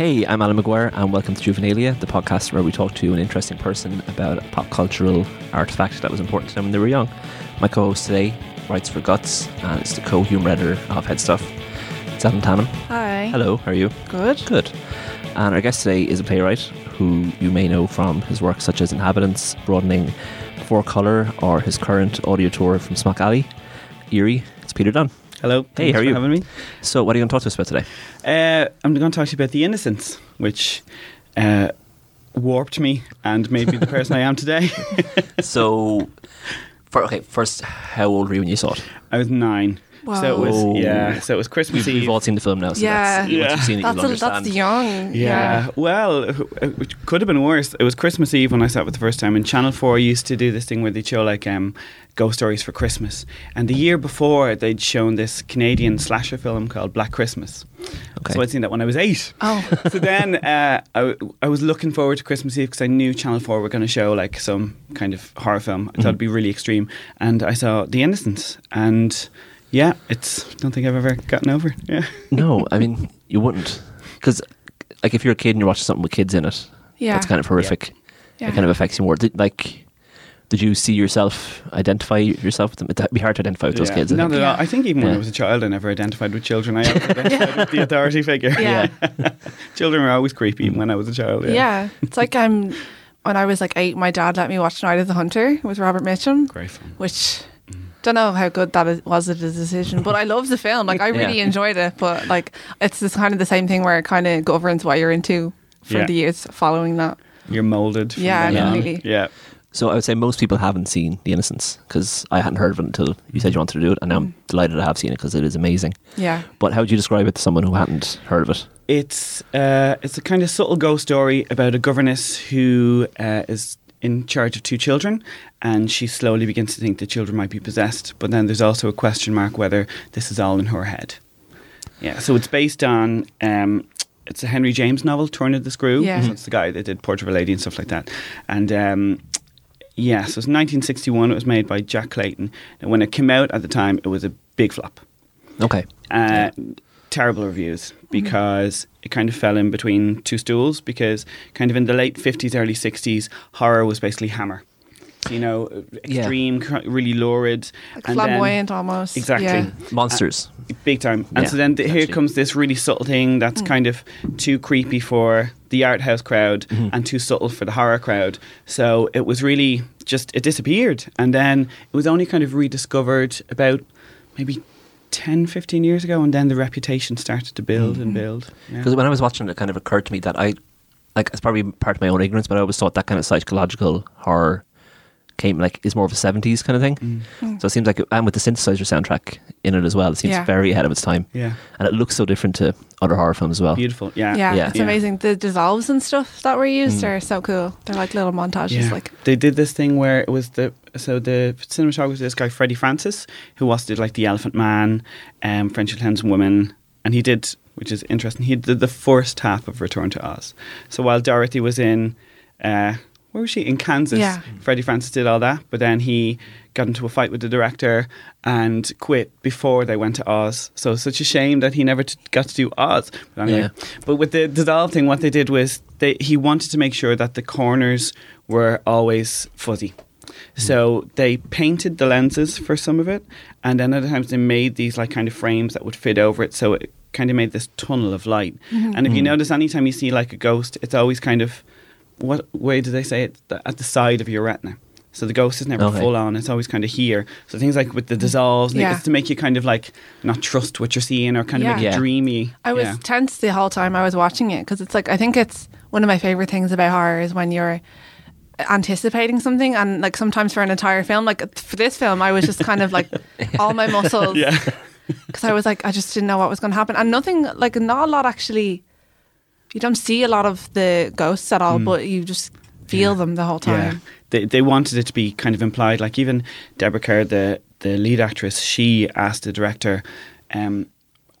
Hey, I'm Alan McGuire, and welcome to Juvenilia, the podcast where we talk to an interesting person about a pop cultural artifact that was important to them when they were young. My co host today writes for Guts and is the co humor editor of Head Stuff. It's Adam Tannum. Hi. Hello, how are you? Good. Good. And our guest today is a playwright who you may know from his work such as Inhabitants, Broadening, Before Colour, or his current audio tour from Smock Alley, Eerie. It's Peter Dunn. Hello. Hey, how are you? Having me. So, what are you going to talk to us about today? Uh, I'm going to talk to you about the Innocents, which uh, warped me and made me the person I am today. So, for, okay, first, how old were you when you saw it? I was nine, so it was Whoa. yeah. So it was Christmas We've, Eve. we've all seen the film now, so Yeah. that's, once Yeah. you've seen it, That's, you'll a, understand. that's young. Yeah. Well, it could have been worse. It was Christmas Eve when I saw it for the first time. And Channel 4 used to do this thing where they'd show like um, ghost stories for Christmas. And the year before, they'd shown this Canadian slasher film called Black Christmas. Okay. So I'd seen that when I was eight. Oh, so then uh, I, I was looking forward to Christmas Eve because I knew Channel 4 were going to show like some kind of horror film. I thought it'd be really extreme. And I saw The Innocents. And yeah, it's, don't think I've ever gotten over. it. Yeah. No, I mean, you wouldn't. Because, like, if you're a kid and you're watching something with kids in it, yeah. that's kind of horrific. yeah. It kind of affects you more. Did, like, did you see yourself, identify yourself with them? It'd be hard to identify with those Yeah. kids. I Not think. at all. I think even when I was a child, I never identified with children. I always identified with the authority figure. Yeah. children were always creepy even when I was a child. yeah. Yeah. It's like I'm. um, when I was like eight, my dad let me watch Night of the Hunter with Robert Mitchum, Great fun. which don't know how good that is, was as a decision, but I love the film. Like I really Yeah. enjoyed it, but like it's this kind of the same thing where it kind of governs what you're into for Yeah. the years following that. You're molded. From Yeah, then on. completely. Yeah. So I would say most people haven't seen The Innocents because I hadn't heard of it until you said you wanted to do it, and now I'm delighted I have seen it because it is amazing. Yeah. But how would you describe it to someone who hadn't heard of it? It's uh, it's a kind of subtle ghost story about a governess who uh, is in charge of two children, and she slowly begins to think the children might be possessed. But then there's also a question mark whether this is all in her head. Yeah, so it's based on um, it's a Henry James novel, Turn of the Screw. Yeah. So it's the guy that did Portrait of a Lady and stuff like that. And um, yeah, so it's 1961. It was made by Jack Clayton, and when it came out at the time, it was a big flop Okay. uh, terrible reviews because it kind of fell in between two stools because kind of in the late 50s early 60s horror was basically hammer you know Yeah. extreme cr- really lurid Like and then- flamboyant almost. Exactly. Yeah. Monsters. big time and Yeah, so then th- here comes this really subtle thing that's kind of too creepy for the art house crowd Mm-hmm. and too subtle for the horror crowd so it was really just it disappeared and then it was only kind of rediscovered about maybe 10 15 years ago and then the reputation started to build and mm-hmm. build yeah. Because when I was watching it, it kind of occurred to me that I, like, it's probably part of my own ignorance, but I always thought that kind of psychological horror came, like, is more of a 70s kind of thing. So it seems like, and with the synthesizer soundtrack in it as well, it seems Yeah. very ahead of its time. yeah And it looks so different to other horror films as well. beautiful yeah Yeah, Yeah. it's Yeah. amazing. The dissolves and stuff that were used Mm. are so cool. They're like little montages. Yeah. Like they did this thing where it was the so the cinematographer this guy Freddie Francis who also did like the Elephant Man, um, French Lieutenant Woman, and he did which is interesting. He did the first half of Return to Oz. So while Dorothy was in, uh, where was she in Kansas? Yeah. Mm-hmm. Freddie Francis did all that, but then he got into a fight with the director and quit before they went to Oz. So such a shame that he never t- got to do Oz. But anyway, Yeah. but with the dissolve thing, what they did was they he wanted to make sure that the corners were always fuzzy. Mm-hmm. So they painted the lenses for some of it, and then other times they made these like kind of frames that would fit over it, so it kind of made this tunnel of light. Mm-hmm. And if you notice, anytime you see like a ghost, it's always kind of what way do they say it at the side of your retina. So the ghost is never Okay. full on; it's always kind of here. So things like with the dissolves, Yeah. it's to make you kind of like not trust what you're seeing, or kind of make Yeah. it Yeah. dreamy. I was Yeah. tense the whole time I was watching it because it's like I think it's one of my favorite things about horror is when you're anticipating something and like sometimes for an entire film like for this film I was just kind of like all my muscles yeah. because I was like I just didn't know what was going to happen and nothing like not a lot actually you don't see a lot of the ghosts at all mm. but you just feel them the whole time. Yeah, time they they wanted it to be kind of implied. Like even Deborah Kerr, the the lead actress, she asked the director, um,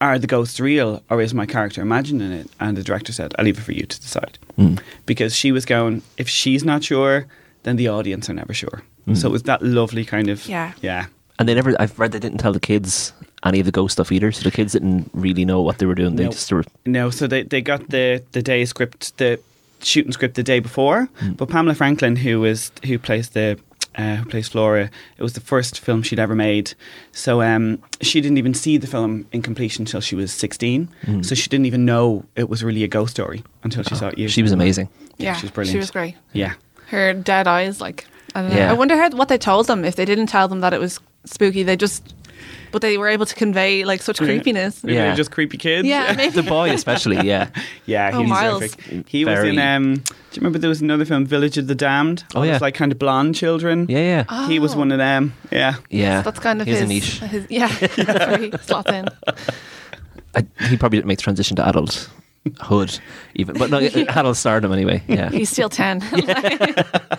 "Are the ghosts real, or is my character imagining it?" And the director said, "I'll leave it for you to decide," mm. because she was going, "If she's not sure, then the audience are never sure." Mm. So it was that lovely kind of Yeah. yeah. And they never, I've read they didn't tell the kids any of the ghost stuff either. So the kids didn't really know what they were doing. They No. just were. No, so they, they got the the day script, the shooting script the day before. Mm. But Pamela Franklin, who was who plays the uh, who plays Flora, it was the first film she'd ever made. So um, she didn't even see the film in completion until she was sixteen. Mm. So she didn't even know it was really a ghost story until she saw it. Years Oh, She was later. amazing. Yeah, she's brilliant. She was great. Yeah, Her dead eyes, like I don't know. Yeah. I wonder how, what they told them if they didn't tell them that it was spooky. They just, but they were able to convey like such creepiness. Maybe Yeah. they're just creepy kids. Yeah, maybe. The boy, especially, yeah. Yeah, Oh, he's Miles. terrific. He was Very- in. Um, do you remember there was another film, Village of the Damned? Oh, All yeah. those, like kind of blonde children. Yeah, yeah. He was Oh. one of them. Yeah. yeah. That's kind of He's his, a niche. his yeah, that's where he slots in. I, he probably didn't make the transition to adult hood, even. But no, adult stardom anyway. Yeah. He's still ten.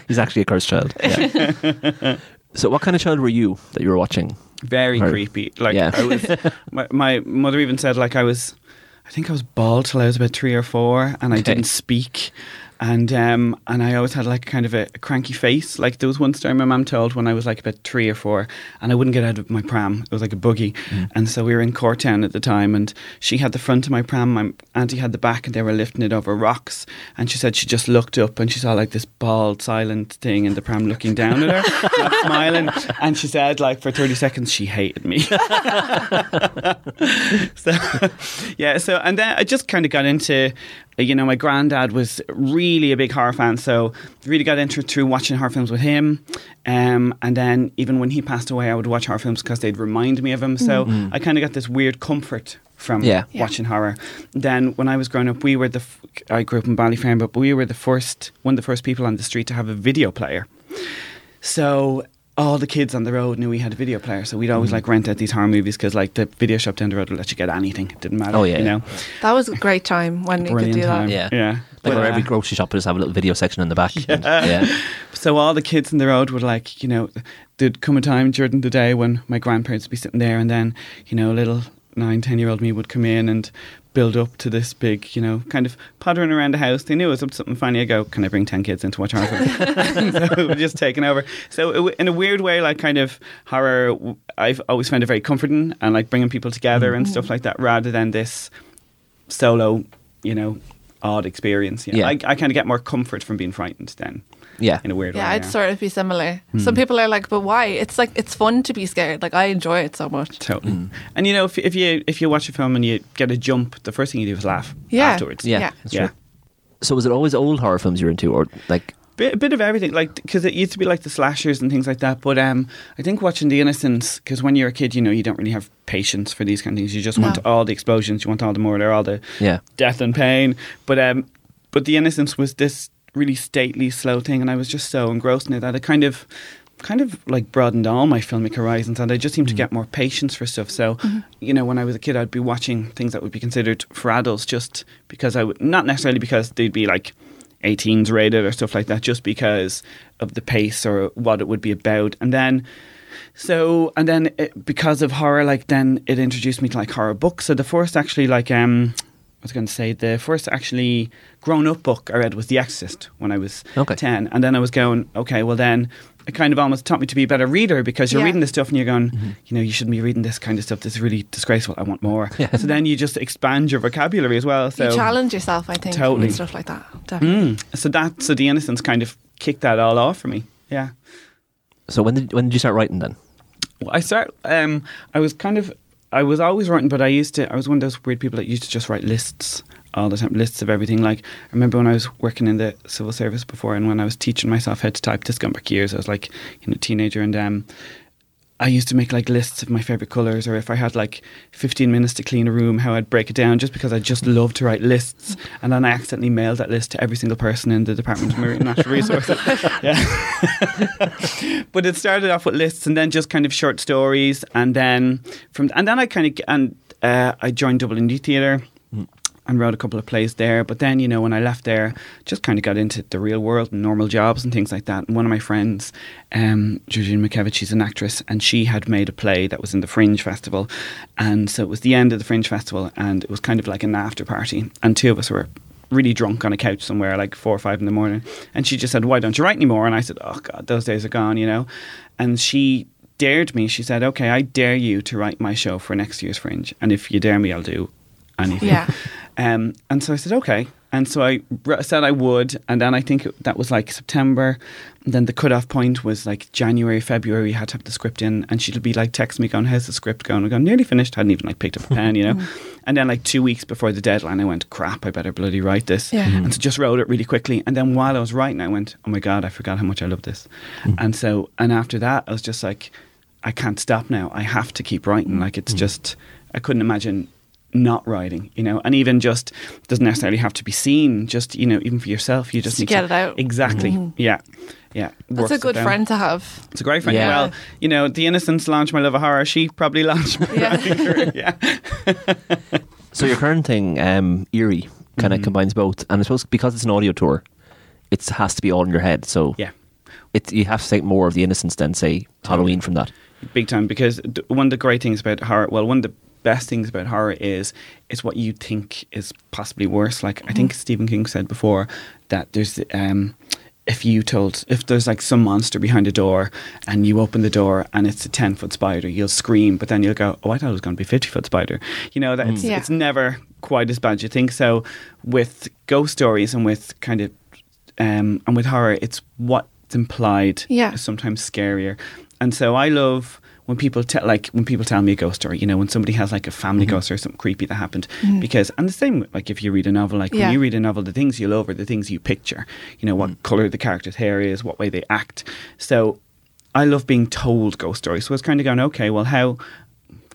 He's actually a cursed child. Yeah. so, what kind of child were you that you were watching? Very creepy. Like Yeah. I was, my, my mother even said like I was, I think I was bald till I was about three or four, and I Okay. didn't speak, and um and I always had like kind of a, a cranky face. Like there was one story my mum told when I was like about three or four, and I wouldn't get out of my pram. It was like a buggy, and so we were in Courtown at the time, and she had the front of my pram, my auntie had the back, and they were lifting it over rocks, and she said she just looked up and she saw like this bald, silent thing in the pram looking down at her, not smiling, and she said like for thirty seconds she hated me. so yeah so and then i just kind of got into you know my granddad was really a big horror fan so really got into it through watching horror films with him. Um, and then even when he passed away i would watch horror films because they'd remind me of him. So i kind of got this weird comfort from Yeah. Yeah. watching horror. Then when i was growing up we were the f- i grew up in ballyfern but we were the first one of the first people on the street to have a video player. So all the kids on the road knew we had a video player, so we'd always Mm-hmm. like rent out these horror movies because like the video shop down the road would let you get anything. It didn't matter. Oh, yeah, you yeah. know, That was a great time when you could brilliant do time. that. Yeah. yeah. Like But, where uh, every grocery shop would just have a little video section in the back. and- yeah. so all the kids on the road would like, you know, there'd come a time during the day when my grandparents would be sitting there, and then you know, a little nine, ten year old me would come in and build up to this big, you know, kind of pottering around the house. They knew it was up to something funny. I go, can I bring ten kids into watch horror? films?" so it just taken over. So it, w- in a weird way, like kind of horror, I've always found it very comforting and like bringing people together and mm-hmm. stuff like that, rather than this solo, you know, odd experience. You know, Yeah. I, I kind of get more comfort from being frightened then, Yeah. in a weird Yeah, way. I'd sort of be similar. Hmm. Some people are like, but why? It's like it's fun to be scared. Like I enjoy it so much. Totally. Mm. And you know, if, if you if you watch a film and you get a jump, the first thing you do is laugh Yeah. afterwards. Yeah. Yeah. That's Yeah. true. So, was it always old horror films you were into, or like. Bit, a bit of everything, like because it used to be like the slashers and things like that. But um, I think watching The Innocents, because when you're a kid, you know, you don't really have patience for these kind of things. You just want all the explosions, you want all the murder, all the Yeah. death and pain. But um, but The Innocents was this really stately, slow thing, and I was just so engrossed in it that it kind of kind of like broadened all my filmic horizons and I just seemed to mm. get more patience for stuff. So mm-hmm. you know when I was a kid I'd be watching things that would be considered for adults just because I would not necessarily because they'd be like 18s rated or stuff like that just because of the pace or what it would be about. And then so and then it, because of horror like then it introduced me to like horror books. So the first actually like um I was going to say the first actually grown up book I read was The Exorcist when I was Okay. 10 and then I was going okay well then it kind of almost taught me to be a better reader because you're Yeah. reading this stuff and you're going you know you shouldn't be reading this kind of stuff this is really disgraceful I want more Yeah. so then you just expand your vocabulary as well so you challenge yourself, I think, Totally. and stuff like that. Definitely. Mm. so that so the Innocents kind of kicked that all off for me yeah So, when did, when did you start writing then? Well, I start. Um, I was kind of. I was always writing, but I used to. I was one of those weird people that used to just write lists all the time, lists of everything. Like I remember when I was working in the civil service before, and when I was teaching myself how to type. This gone back years. I was like, you know, a teenager, and um, I used to make like lists of my favorite colors, or if I had like 15 minutes to clean a room, how I'd break it down, just because I just love to write lists. And then I accidentally mailed that list to every single person in the Department of Marine Natural Resources. yeah. but it started off with lists, and then just kind of short stories, and then from and then I kind of and uh, I joined Dublin Youth Theatre and wrote a couple of plays there. But then, you know, when I left there, just kind of got into the real world and normal jobs and things like that. And one of my friends, um, Georgine McKevitt, she's an actress, and she had made a play that was in the Fringe Festival. And so it was the end of the Fringe Festival, and it was kind of like an after party. And two of us were really drunk on a couch somewhere like four or five in the morning. And she just said, Why don't you write anymore? And I said, Oh, God, those days are gone, you know. And she dared me. She said, "Okay, I dare you to write my show for next year's Fringe, and if you dare me, I'll do anything." Yeah. Um, and so I said, "Okay." And so I r- said I would, and then I think it- that was like September. And then the cutoff point was like January, February. You had to have the script in, and she'd be like, text me, going, "How's the script going?" I go, "Nearly finished." I hadn't even like picked up a pen, you know. and then like two weeks before the deadline, I went, "Crap, I better bloody write this." Yeah. Mhm. And so just wrote it really quickly. And then while I was writing, I went, "Oh my god, I forgot how much I love this." And so, and after that, I was just like, "I can't stop now. I have to keep writing." Like it's just, I couldn't imagine not writing, you know, and even just doesn't necessarily have to be seen. Just you know, even for yourself, you just Just to need get it out. Exactly. Yeah, yeah. That's a good friend to have. It's a great friend. Yeah. Well, you know, the Innocents launched my love of horror. She probably launched my Yeah. writing career. Yeah. So your current thing, um, Eerie, kind of Mhm. combines both, and I suppose because it's an audio tour, it has to be all in your head. So Yeah. it you have to take more of the Innocents than say Halloween from that. big time because one of the great things about horror well one of the best things about horror is it's what you think is possibly worse like i think stephen king said before that there's um if you told if there's like some monster behind a door and you open the door and it's a 10 foot spider you'll scream but then you'll go oh i thought it was going to be a 50 foot spider you know that it's, Yeah. it's never quite as bad as you think so with ghost stories and with kind of um, and with horror, it's what's implied Yeah. is sometimes scarier. And so I love when people tell, like when people tell me a ghost story. You know, when somebody has like a family Mm-hmm. ghost or something creepy that happened. Because and the same like if you read a novel, like Yeah. when you read a novel, the things you love are the things you picture. You know, what Mm. color the character's hair is, what way they act. So I love being told ghost stories. So it's kind of going, okay, well, how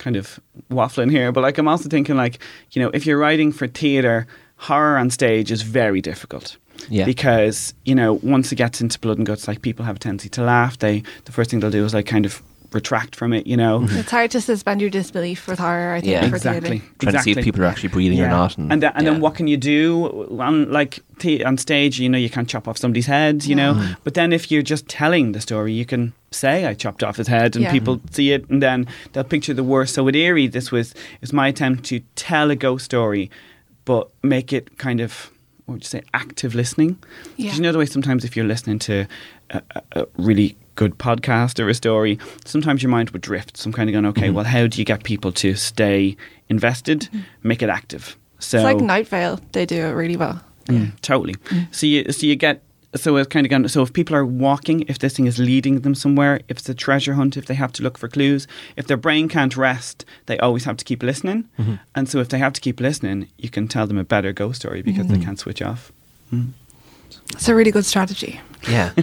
kind of waffling here, but like I'm also thinking like, you know, if you're writing for theatre, horror on stage is very difficult. Yeah. Because, you know, once it gets into blood and guts, like people have a tendency to laugh. They the first thing they'll do is like kind of retract from it, you know. It's hard to suspend your disbelief with horror. I think Yeah. for Exactly. theatre. Trying to see if people are actually breathing or not, and, and, then, and yeah. then what can you do on like t- on stage? You know, you can't chop off somebody's head. You know, Mm. but then if you're just telling the story, you can say I chopped off his head, and Yeah. people see it, and then they'll picture the worst. So with Eerie, this was it was my attempt to tell a ghost story, but make it kind of what would you say active listening. 'Cause Yeah. You know the way sometimes if you're listening to a, a, a really good podcast or a story, sometimes your mind would drift. So I'm kind of going, okay, mm-hmm. well, how do you get people to stay invested? Mm-hmm. Make it active. So It's like Night Vale. They do it really well. Mm, totally. Mm. So you so you get so it's kind of going. So if people are walking, if this thing is leading them somewhere, if it's a treasure hunt, if they have to look for clues, if their brain can't rest, they always have to keep listening. Mm-hmm. And so if they have to keep listening, you can tell them a better ghost story because they can't switch off. Mm. It's a really good strategy. yeah.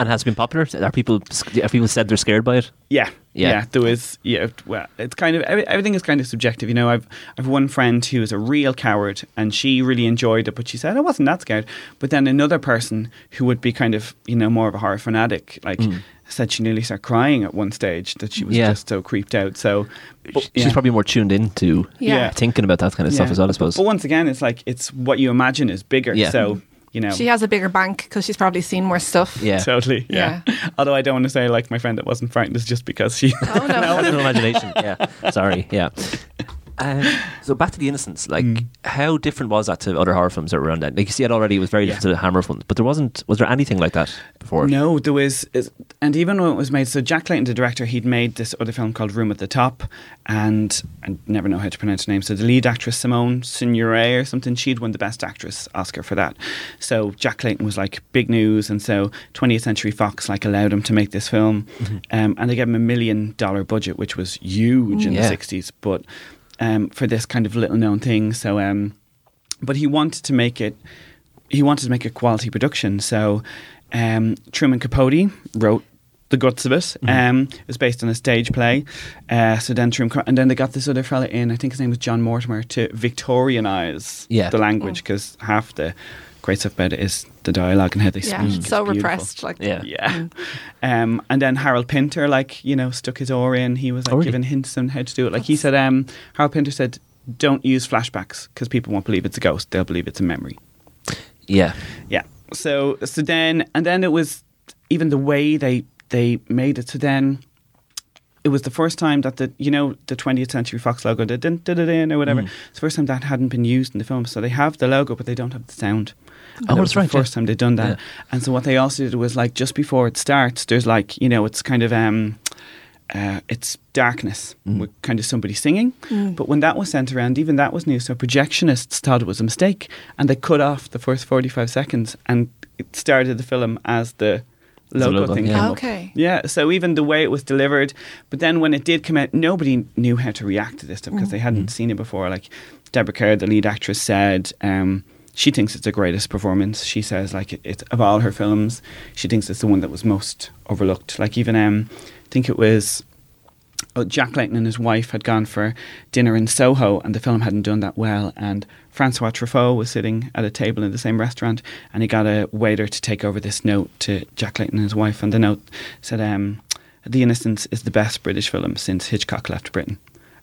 and has been popular? Are people have people said they're scared by it? Yeah, Yeah. yeah, There was, yeah. Well, it's kind of everything is kind of subjective. You know, I've I've one friend who is a real coward, and she really enjoyed it, but she said I wasn't that scared. But then another person who would be kind of you know more of a horror fanatic, like mm. said she nearly started crying at one stage that she was Yeah. just so creeped out. So but- She's yeah. probably more tuned into Yeah. thinking about that kind of stuff as well. I But- suppose. But once again, it's like it's what you imagine is bigger. Yeah. So you know. She has a bigger bank because she's probably seen more stuff. yeah. Totally, yeah. Although I don't want to say like my friend that wasn't frightened is just because she. Oh no. no, imagination. Yeah, sorry. Yeah. Um, so back to the Innocents. Like, Mm. how different was that to other horror films that were around then? Like you see it already. It was very Yeah. different to the Hammer films, but there wasn't. Was there anything like that before? No, there was, and even when it was made, so Jack Clayton, the director, he'd made this other film called Room at the Top, and I never know how to pronounce her name. So the lead actress Simone Signoret or something, she'd won the Best Actress Oscar for that. So Jack Clayton was like big news, and so 20th Century Fox like allowed him to make this film, um, and they gave him a million dollar budget, which was huge in Yeah. the 60s, but um, for this kind of little known thing. So, um, but he wanted to make it he wanted to make a quality production. So um, Truman Capote wrote the guts of it. Um, it was based on a stage play. Uh, so then Truman, and then they got this other fella in. I think his name was John Mortimer to Victorianize Yeah. the language because half the great stuff about it is the dialogue and how they Yeah. speak. It's so It's repressed. Like Yeah. Yeah. Um, and then Harold Pinter, like, you know, stuck his oar in. He was like Oh, really? giving hints on how to do it. Like he said, um, Harold Pinter said, don't use flashbacks because people won't believe it's a ghost. They'll believe it's a memory. Yeah. Yeah. So so then and then it was even the way they they made it. So then it was the first time that the you know the 20th Century Fox logo, dun, dun, dun, dun, or whatever. Mm. It's the first time that hadn't been used in the film. So they have the logo, but they don't have the sound. And Oh, was that's right, The first time they'd done that. Yeah. And so what they also did was like just before it starts, there's like you know it's kind of um, uh, it's darkness Mm. with kind of somebody singing. But when that was sent around, even that was new. So projectionists thought it was a mistake, and they cut off the first forty-five seconds, and it started the film as the As a logo, logo, thing yeah. came up. Okay. Yeah, so even the way it was delivered, but then when it did come out, nobody knew how to react to this stuff because they hadn't seen it before. Like Deborah Kerr, the lead actress, said um, she thinks it's the greatest performance. She says like it, it's of all her films, she thinks it's the one that was most overlooked. Like even um, I think it was. Oh, Jack Clayton and his wife had gone for dinner in Soho, and the film hadn't done that well. And Francois Truffaut was sitting at a table in the same restaurant, and he got a waiter to take over this note to Jack Clayton and his wife. And the note said, um, "The Innocents is the best British film since Hitchcock left Britain."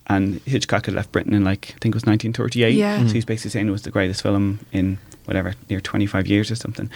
And Hitchcock had left Britain in like I think it was 1938. Yeah. So he's basically saying it was the greatest film in whatever near 25 years or something.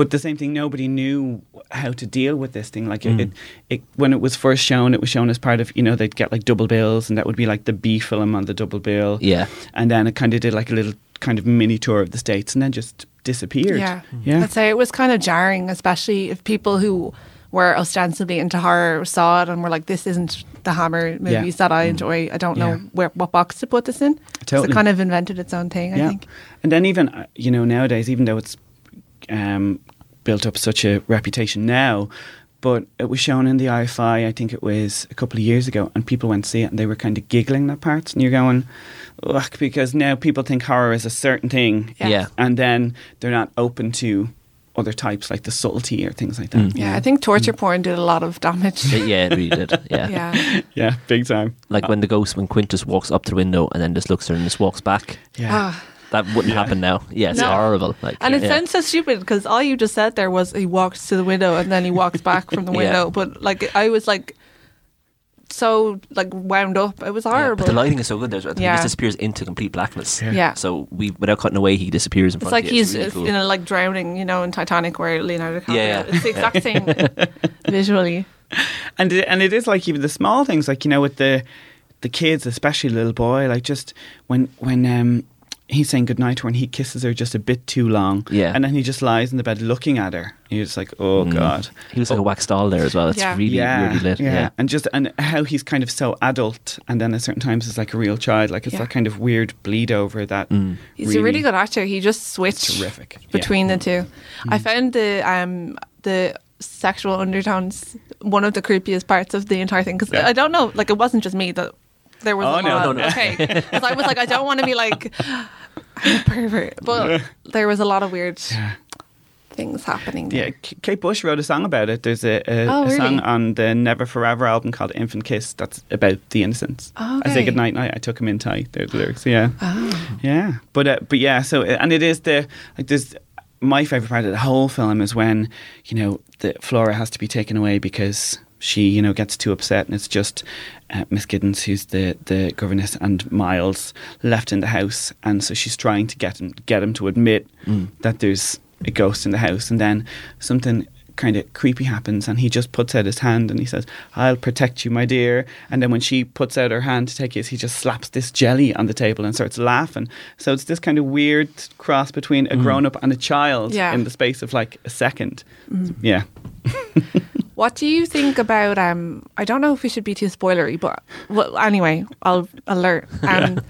But the same thing, nobody knew how to deal with this thing. Like it, Mm. it, it, when it was first shown, it was shown as part of you know they'd get like double bills, and that would be like the B film on the double bill. Yeah. And then it kind of did like a little kind of mini tour of the states, and then just disappeared. Yeah. yeah, I'd say it was kind of jarring, especially if people who were ostensibly into horror saw it and were like, "This isn't the Hammer movies that I enjoy. I don't know Mm. Where what box to put this in." Totally. It kind of invented its own thing. I think. And then even uh, you know nowadays, even though it's um, built up such a reputation now. But it was shown in the IFI, I think it was a couple of years ago, and people went to see it and they were kind of giggling at parts. And you're going, ugh, because now people think horror is a certain thing. Yeah. Yeah. And then they're not open to other types like the subtlety or things like that. Mm. Yeah, I think torture porn did a lot of damage. It- yeah, it really did. Yeah. yeah. Yeah, big time. Like when the ghost, when Quintus walks up to the window and then just looks at her and just walks back. Yeah. Ah. That wouldn't happen now. Yeah, it's No. horrible. Like, And it yeah. sounds so stupid because all you just said there was he walks to the window and then he walks back from the Yeah. window. But like I was like so like wound up. It was Yeah, horrible. but the lighting is so good. There's, he Yeah. just disappears into complete blackness. Yeah. yeah. So we, without cutting away, he disappears in It's front like of he's really cool. you know like drowning, you know, in Titanic where Leonardo DiCaprio. Yeah, yeah. It's the exact same visually. and it, and it is like even the small things, like you know, with the the kids, especially little boy, like just when when um he's saying goodnight to her and he kisses her just a bit too long, Yeah. and then he just lies in the bed looking at her. You're just like, oh Mm. god, He was like a wax doll there as well. It's Yeah. really, yeah, really lit. yeah. Yeah. and just and how he's kind of so adult, and then at certain times it's like a real child, like it's Yeah. that kind of weird bleed over that. Mm. He's a really good actor. He just switched terrific Yeah. between the two. I found the um the sexual undertones one of the creepiest parts of the entire thing because Yeah. I don't know, like it wasn't just me that there was Oh, a no, lot. no, no. Okay, because I was like, I don't want to be like I'm a pervert, but there was a lot of weird Yeah. things happening. Yeah, There. K- Kate Bush wrote a song about it. There's a, a, Oh, a really? song on the Never Forever album called Infant Kiss that's about the Innocents. Oh, I say okay. goodnight night. I took him in tight. They're the lyrics. Yeah, Oh. yeah. But uh, but yeah. So uh, and it is the like there's my favorite part of the whole film is when you know the Flora has to be taken away because she you know gets too upset and it's just uh, Miss Giddens who's the the governess and Miles left in the house. And so she's trying to get him get him to admit Mm. that there's a ghost in the house. And then something kind of creepy happens and he just puts out his hand and he says I'll protect you my dear. And then when she puts out her hand to take his he just slaps this jelly on the table and starts laughing. So it's this kind of weird cross between a grown up and a child Yeah. in the space of like a second. Yeah What do you think about? Um, I don't know if we should be too spoilery, but well, anyway, I'll alert. Um,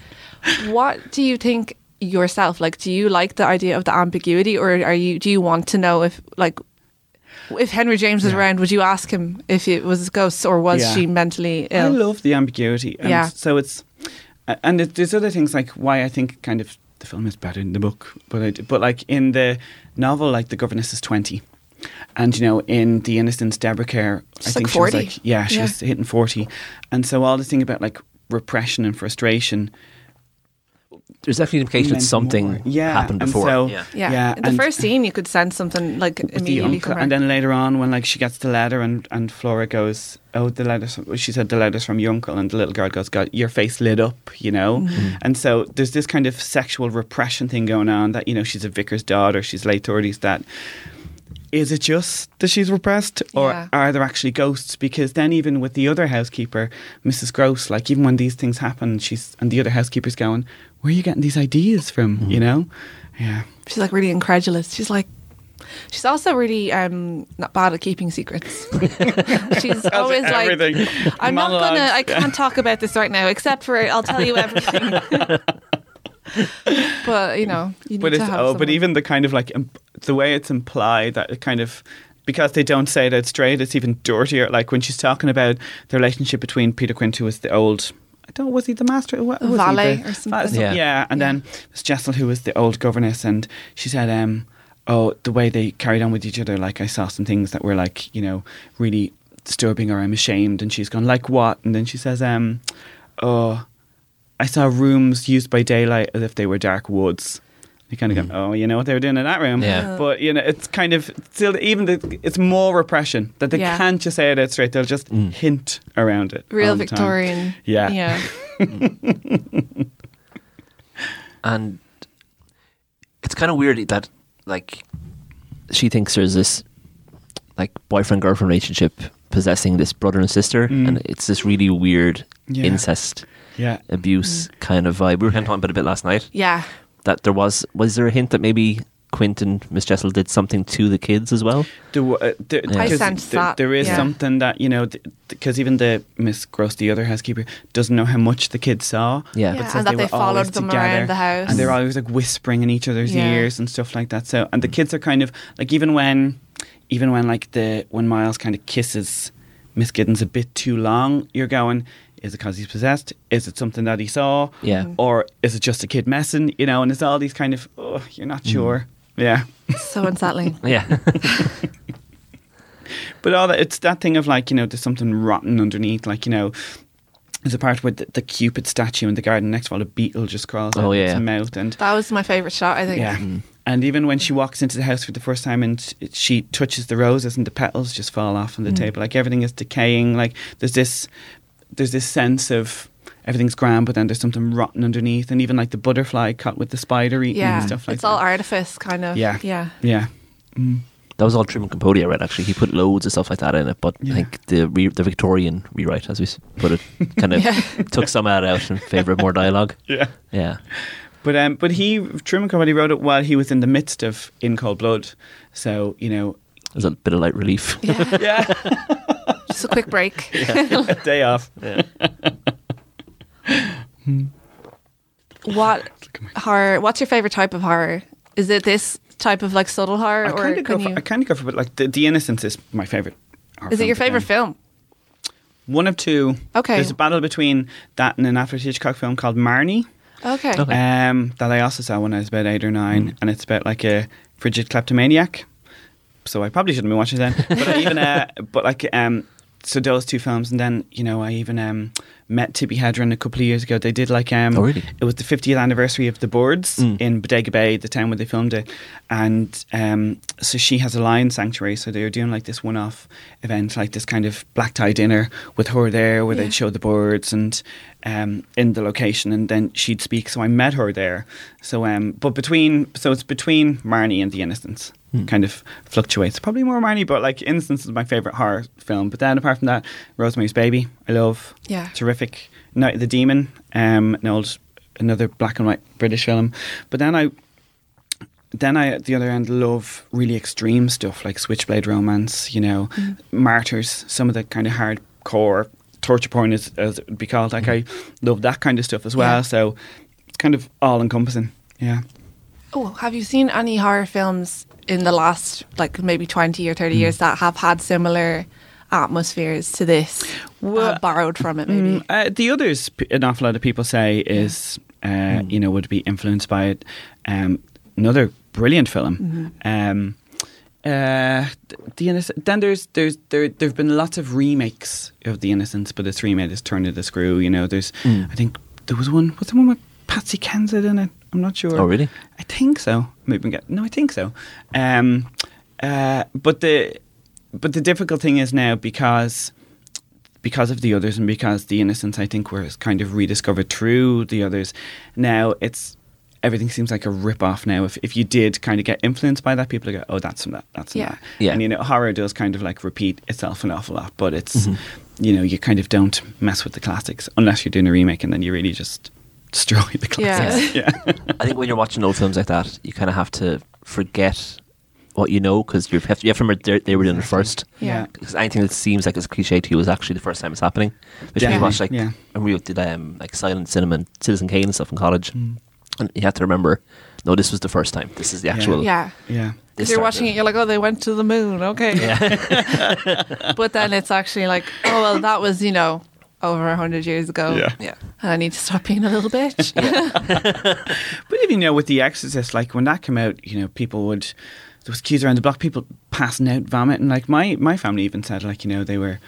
what do you think yourself? Like, do you like the idea of the ambiguity, or are you? Do you want to know if, like, if Henry James was Yeah. around, would you ask him if it was a ghost or was Yeah. she mentally ill? I love the ambiguity. And Yeah. So it's, and it, there's other things like why I think kind of the film is better than the book, but I, but like in the novel, like the governess is twenty, and you know in the Innocents, Deborah Kerr, I She's think like she was 40. like yeah, she Yeah. was hitting forty, and so all this thing about like repression and frustration. There's definitely an indication that something yeah, happened and before. so- yeah. Yeah. Yeah, In the and- first scene, you could sense something like with the immediately uncle, and then later on when like she gets the letter and, and Flora goes, oh the letters, she said the letters from your uncle, and the little girl goes, God, your face lit up, you know, Mm-hmm. and so there's this kind of sexual repression thing going on that you know she's a vicar's daughter, she's late thirties, that is it just that she's repressed or Yeah. are there actually ghosts? Because then even with the other housekeeper, Mrs. Grose, like even when these things happen, she's and the other housekeeper's going, Where are you getting these ideas from? You know? Yeah. She's like really incredulous. She's like, she's also really um, not bad at keeping secrets. she's always like, everything. I'm not gonna, I can't talk about this right now, except for I'll tell you everything. but you know, you need but to it's have oh, but even the kind of like imp- the way it's implied that it kind of because they don't say it out straight, it's even dirtier. Like when she's talking about the relationship between Peter Quint, who was the old. I don't. Was he the master? What, was he? Valet The- or something. Yeah, Yeah. and then Miss Jessel, who was the old governess, and she said, um, "Oh, the way they carried on with each other, like I saw some things that were like, you know, really disturbing, or I'm ashamed." And she's gone, "Like what?" And then she says, um, "Oh, I saw rooms used by daylight as if they were dark woods." You kind of go, oh, you know what they were doing in that room. Yeah. But you know, it's kind of still even the, it's more repression that they Yeah. can't just say it out straight. They'll just hint around it. real all time. Victorian. Yeah. Yeah. and it's kind of weird that like she thinks there's this like boyfriend girlfriend relationship possessing this brother and sister Mm. and it's this really weird Yeah. incest Yeah. abuse kind of vibe we were kind of talking about a bit last night Yeah. that there was was there a hint that maybe Quint and Miss Jessel did something to the kids as well The, uh, the, I because sensed that, there is yeah. something that you know because even the Miss Grose, the other housekeeper, doesn't know how much the kids saw. Yeah. Yeah, but says and that they were followed them together, around the house. and they're always like whispering in each other's Yeah. ears and stuff like that. So, and the kids are kind of like even when, even when like the when Miles kind of kisses Miss Giddens a bit too long, you're going. Is it because he's possessed? Is it something that he saw? Yeah. Mm. Or is it just a kid messing? You know, and it's all these kind of, oh, you're not mm. sure. Yeah. So unsettling. yeah But all that, it's that thing of like, you know, there's something rotten underneath. Like, you know, there's a part with the, the Cupid statue in the garden next to all a beetle just crawls oh, out Oh, of yeah. its mouth. And That was my favorite shot. I think. yeah. Mm. And even when she walks into the house for the first time and she touches the roses and the petals just fall off on the mm. table, like everything is decaying. Like there's this, there's this sense of everything's grand, but then there's something rotten underneath. And even like the butterfly caught with the spider eating Yeah. and stuff like that. it's that. all artifice, kind of. Yeah. Yeah. yeah. that was all Truman Capote I read actually he put loads of stuff like that in it but Yeah. I think the re- the Victorian rewrite as we put it kind of Yeah. took some of that out in favour of more dialogue Yeah. yeah But um, but he Truman Capote wrote it while he was in the midst of In Cold Blood, so you know, there's a bit of light relief Yeah. yeah, Just a quick break. a day off. what horror? What's your favorite type of horror? Is it this type of like subtle horror, I or kind of go can for you? I kind of go for but like the, the Innocents is my favorite. horror Is it your favorite then film? One of two. Okay. There's a battle between that and an Alfred Hitchcock film called Marnie, Okay. Okay. um, that I also saw when I was about eight or nine, and it's about like a frigid kleptomaniac. So I probably shouldn't be watching it then. But I even, uh, but like, um, so those two films, and then you know I even um, met Tippi Hedren a couple of years ago. They did like um, Oh, really? it was the 50th anniversary of The Birds Mm. in Bodega Bay, the town where they filmed it. And um, so she has a lion sanctuary. So they were doing like this one off event, like this kind of black tie dinner with her there where Yeah. they'd show the birds and um, in the location. And then she'd speak. So I met her there. So, um, but between, so it's between Marnie and The Innocents. Hmm. Kind of fluctuates. Probably more Marnie, but like Innocents is my favorite horror film. But then apart from that, Rosemary's Baby, I love Yeah. terrific. Night of the Demon, um, an old, another black and white British film. But then I, then I at the other end love really extreme stuff like Switchblade Romance, you know, Martyrs, some of the kind of hardcore torture porn as, as it would be called. Like I love that kind of stuff as well. Yeah. So it's kind of all encompassing. Yeah. Oh, have you seen any horror films in the last like maybe twenty or Hmm. thirty years that have had similar atmospheres to this? Well, uh, borrowed from it, maybe. Mm, uh, the others, an awful lot of people say is, uh, you know, would be influenced by it. Um, another brilliant film. Um, uh, the Innocent. Then there's there's there there've been lots of remakes of the Innocents, but it's remade as Turn of the Screw. You know, there's I think there was one. Was the one with Patsy Kensit in it? I'm not sure. Oh, really? I think so. Maybe get no. I think so. Um, uh, but the but the difficult thing is now because because of the others and because the Innocents I think was kind of rediscovered through the others. Now it's everything seems like a rip off now. If if you did kind of get influenced by that, people go, oh, that's from that, that's from Yeah. that. Yeah. And you know, horror does kind of like repeat itself an awful lot, but it's Mm-hmm. you know, you kind of don't mess with the classics unless you're doing a remake, and then you really just destroy the classics. Yeah. I think when you're watching old films like that, you kind of have to forget what you know because you have to, you have to remember they, they were doing it first. Yeah. Because anything that seems like it's cliche to you is actually the first time it's happening. Which when you Definitely, watch like yeah. and we did um, like silent cinema and Citizen Kane and stuff in college, Mm. and you have to remember, no, this was the first time. This is the actual. Yeah. Yeah. this If you're watching it, you're like, oh, they went to the moon. Okay. Yeah. but then it's actually like, oh, well, that was, you know, over a hundred years ago. Yeah. Yeah. And I need to stop being a little bitch. But even you know, with The Exorcist, like when that came out, you know, people would there was queues around the block, people passing out vomit, and like my my family even said, like you know, they were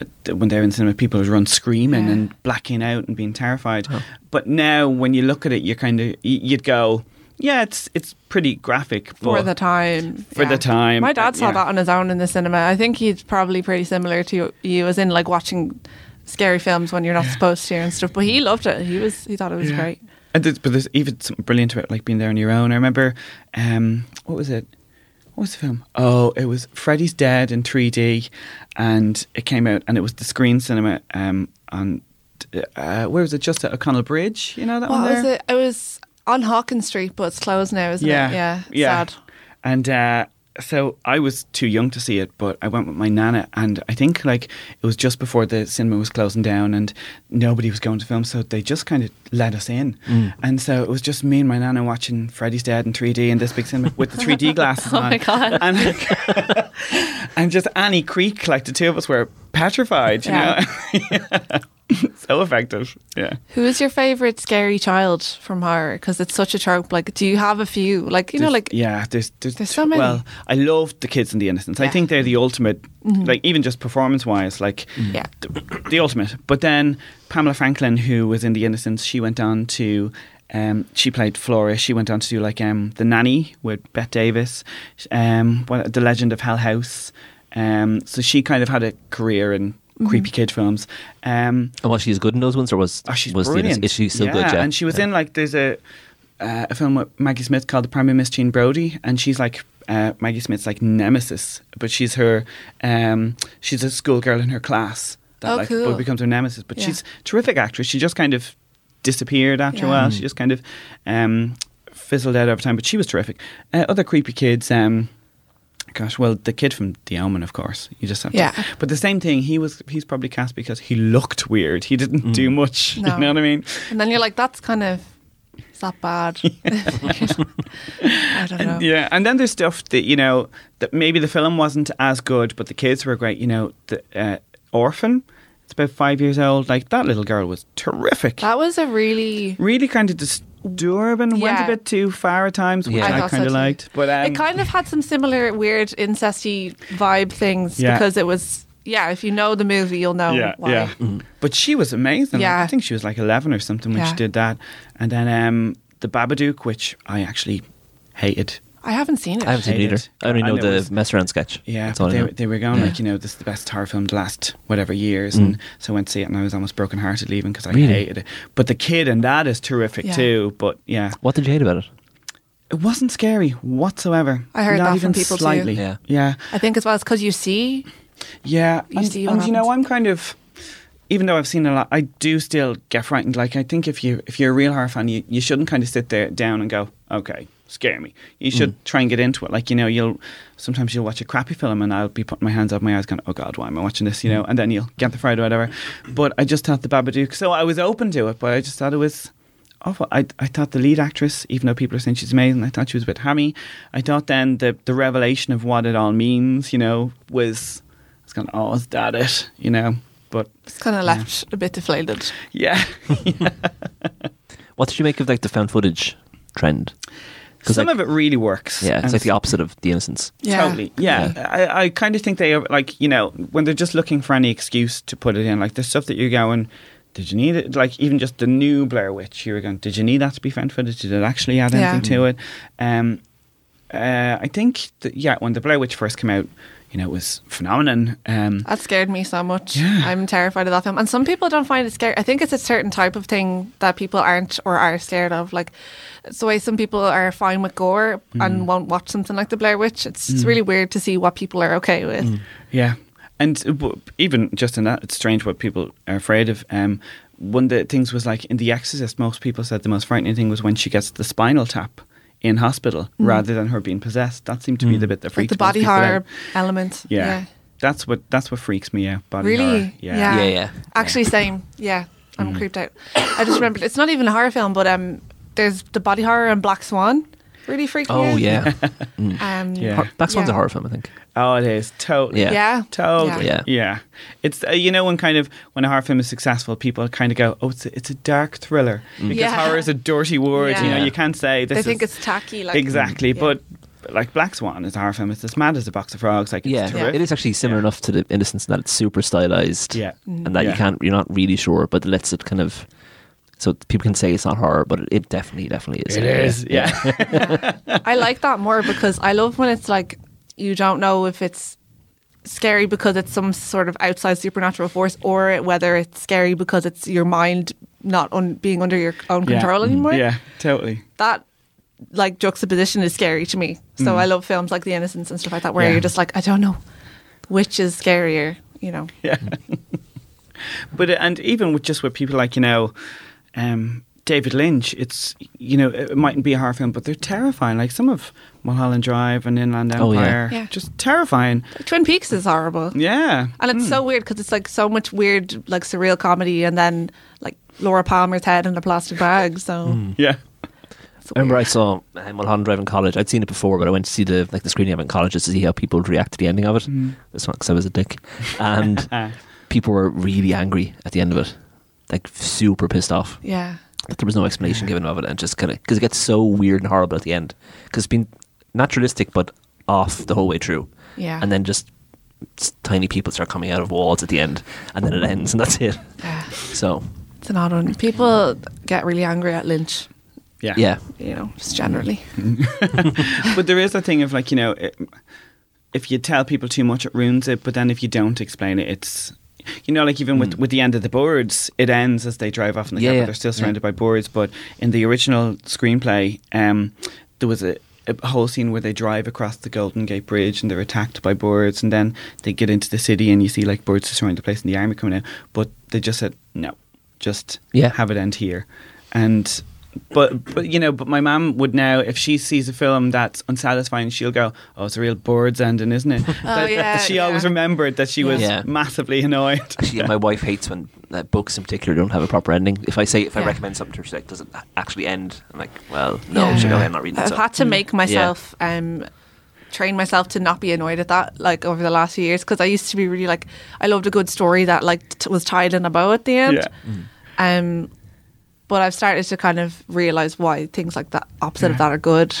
uh, when they were in cinema, people would run screaming Yeah. and blacking out and being terrified. But now, when you look at it, you're kind of you'd go, yeah, it's it's pretty graphic for the time. For the time, My dad saw yeah. that on his own in the cinema. I think he's probably pretty similar to you, as in like watching scary films when you're not supposed to and stuff. But he loved it. He was he thought it was Yeah. great. And there's, but there's even something brilliant about like being there on your own. I remember, um, what was it? What was the film? Oh, it was Freddy's Dead in 3D, and it came out, and it was the screen cinema um, on uh, where was it? Just at O'Connell Bridge, you know that What one was there. it? It was on Hawkins Street, but it's closed now, isn't Yeah, it? Yeah. yeah. Sad. And uh, so I was too young to see it, but I went with my nana, and I think like it was just before the cinema was closing down, and nobody was going to film, so they just kind of let us in, Mm. and so it was just me and my nana watching Freddy's Dead in 3D in this big cinema with the 3D glasses Oh on. my God. And like, and just Annie Creek, like the two of us were petrified, you Yeah. know. so effective, yeah. Who is your favorite scary child from horror? Because it's such a trope. Like, do you have a few? Like, you know, like yeah, there's there's, There's so many. Well, I love the kids and the innocents. I Yeah. Mm-hmm. think they're the ultimate, like even just performance wise, like Yeah. the, the ultimate. But then Pamela Franklin, who was in the Innocents, she went on to. Um, she played Flora. She went on to do like um, the nanny with Bette Davis, um, the Legend of Hell House. Um, so she kind of had a career in Mm-hmm. creepy kid films. Um, And was she as good in those ones, or was Oh, she's was the- brilliant. is she still good? Yeah, and she was in like there's a uh, a film with Maggie Smith called The Prime Miss Jean Brodie, and she's like uh, Maggie Smith's like nemesis, but she's her um, she's a schoolgirl in her class that Oh, like cool. becomes her nemesis. But Yeah. she's a terrific actress. She just kind of disappeared after a while. She just kind of um, fizzled out over time, but she was terrific. Uh, other creepy kids. Um, Gosh, well, the kid from The Omen, of course. You just have to. Yeah. But the same thing, he was he's probably cast because he looked weird. He didn't do much. No. You know what I mean? and then you're like, that's kind of is that bad? I don't know. And, yeah, and then there's stuff that you know that maybe the film wasn't as good, but the kids were great. You know, the uh, Orphan. It's about five years old. Like that little girl was terrific. That was a really. really kind of disturbing. Durban went a bit too far at times, which Yeah. I I, kind of too. liked. But um, it kind of had some similar weird incesty vibe things Yeah. because it was. Yeah, if you know the movie, you'll know yeah, why. yeah. But she was amazing. Like, Yeah. I think she was like eleven or something when Yeah. she did that. And then um, the Babadook, which I actually hated. I haven't seen it. I haven't seen it either. Hated. I only know And it the was- mess around sketch. Yeah, That's all but I they, know. they were going Yeah. like, you know, this is the best horror film of the last whatever years. Mm. And so I went to see it and I was almost brokenhearted leaving because I Really? hated it. But the kid and that is terrific Yeah. too. But yeah, What did you hate about it? it wasn't scary whatsoever. I heard Not that even from people too. slightly. Yeah. Yeah. I think as well, it's because you see. Yeah, You and, see what and you know. I'm kind of, even though I've seen a lot, I do still get frightened. Like I think if you if you're a real horror fan, you, you shouldn't kind of sit there down and go, okay, scare me. You should mm. try and get into it. Like you know, you'll sometimes you'll watch a crappy film and I'll be putting my hands up my eyes, going, oh god, why am I watching this? You know, mm. and then you'll get the fright or whatever. But I just thought the Babadook, so I was open to it, but I just thought it was. Awful. I, I thought the lead actress, even though people are saying she's amazing, I thought she was a bit hammy. I thought then the the revelation of what it all means, you know, was I was going, oh, is that it? You know, but It's kind of left a bit deflated. yeah, What did you make of like the found footage trend? 'Cause, some like- of it really works. Yeah, it's like the opposite of the Innocents. Yeah. Totally. Yeah. I, I kind of think they are like, you know, when they're just looking for any excuse to put it in, like the stuff that you're going, did you need it? Like even just the new Blair Witch, you were going, did you need that to be found footage? Did it actually add Yeah. anything to it? Um, uh, I think, that, yeah, when the Blair Witch first came out, you know, it was phenomenon. Um, That scared me so much. Yeah. I'm terrified of that film. And some people don't find it scary. I think it's a certain type of thing that people aren't or are scared of. Like, it's the way some people are fine with gore Mm. and won't watch something like The Blair Witch. It's, it's really weird to see what people are okay with. Mm. Yeah, and even just in that, it's strange what people are afraid of. Um, one of the things was like in The Exorcist, most people said the most frightening thing was when she gets the spinal tap in hospital rather than her being possessed. That seemed to be the bit that Mm. Like freaked the body people horror out. element. Yeah. That's what that's what freaks me out. Body Really? horror. Yeah. Yeah. Yeah, yeah. Actually, same. Yeah, I'm Mm. creeped out. I just remembered it's not even a horror film, but um, there's the body horror and Black Swan. Really freaked me Oh out. yeah, Um, Yeah. Hor- Black Swan's Yeah. a horror film, I think. Oh, it is totally. Yeah. Yeah. Totally. Yeah. Yeah. It's uh, you know when kind of when a horror film is successful, people kind of go, "Oh, it's a, it's a dark thriller," because Yeah. horror is a dirty word. You know, you can't say this. They think is, it's tacky. Like exactly, yeah. but like Black Swan is a horror film. It's as mad as a box of frogs. Like it's Yeah, terrific. it is actually similar Yeah. enough to the Innocents in that it's super stylized. Yeah. and that you Yeah. can't, you're not really sure, but it lets it kind of. So people can say it's not horror, but it, it definitely, definitely is. It is. Yeah. I like that more because I love when it's like you don't know if it's scary because it's some sort of outside supernatural force or whether it's scary because it's your mind not un- being under your own Yeah. control anymore. yeah. Totally. That like juxtaposition is scary to me. So I love films like The Innocents and stuff like that where Mm. Yeah. you're just like, I don't know which is scarier, you know. Yeah. but and even with just with people like you know, um, David Lynch, it's you know it mightn't be a horror film, but they're terrifying. Like some of Mulholland Drive and Inland Oh, yeah. Empire, Yeah. just terrifying. Twin Peaks is horrible. Yeah. And it's so weird because it's like so much weird, like surreal comedy, and then like Laura Palmer's head in a plastic bag. So Yeah. I remember I saw uh, Mulholland Drive in college. I'd seen it before, but I went to see the like the screening of it in college just to see how people would react to the ending of it. This one because I was a dick, and people were really angry at the end of it, like super pissed off yeah, that there was no explanation given of it, and just kind of because it gets so weird and horrible at the end because it's been naturalistic but off the whole way through, yeah, and then just tiny people start coming out of walls at the end, and then it ends, and that's it. yeah. So it's an odd one. People get really angry at Lynch, Yeah. yeah, you know, just generally. but there is a thing of like you know, it, if you tell people too much, it ruins it. But then if you don't explain it, it's you know, like even with with the end of the Birds, it ends as they drive off in the Yeah, car. but. They're still surrounded by boards. But in the original screenplay, um, there was a. A whole scene where they drive across the Golden Gate Bridge and they're attacked by birds, and then they get into the city and you see like birds destroying the place and the army coming out. But they just said no, just Yeah. have it end here. And but but you know, but my mum would now if she sees a film that's unsatisfying, she'll go, "Oh, it's a real bird's ending, isn't it?" That- yeah, she always remembered that she was Yeah. massively annoyed. Actually, my wife hates when uh, books in particular don't have a proper ending. If I say if I recommend something to her, she's like, "Does it actually end?" I'm like, "Well, no." Yeah. She'll go, "I'm not reading. I've so." had to make myself um, train myself to not be annoyed at that. Like over the last few years, because I used to be really like I loved a good story that like t- was tied in a bow at the end. Yeah. Um, but I've started to kind of realize why things like that opposite of that are good.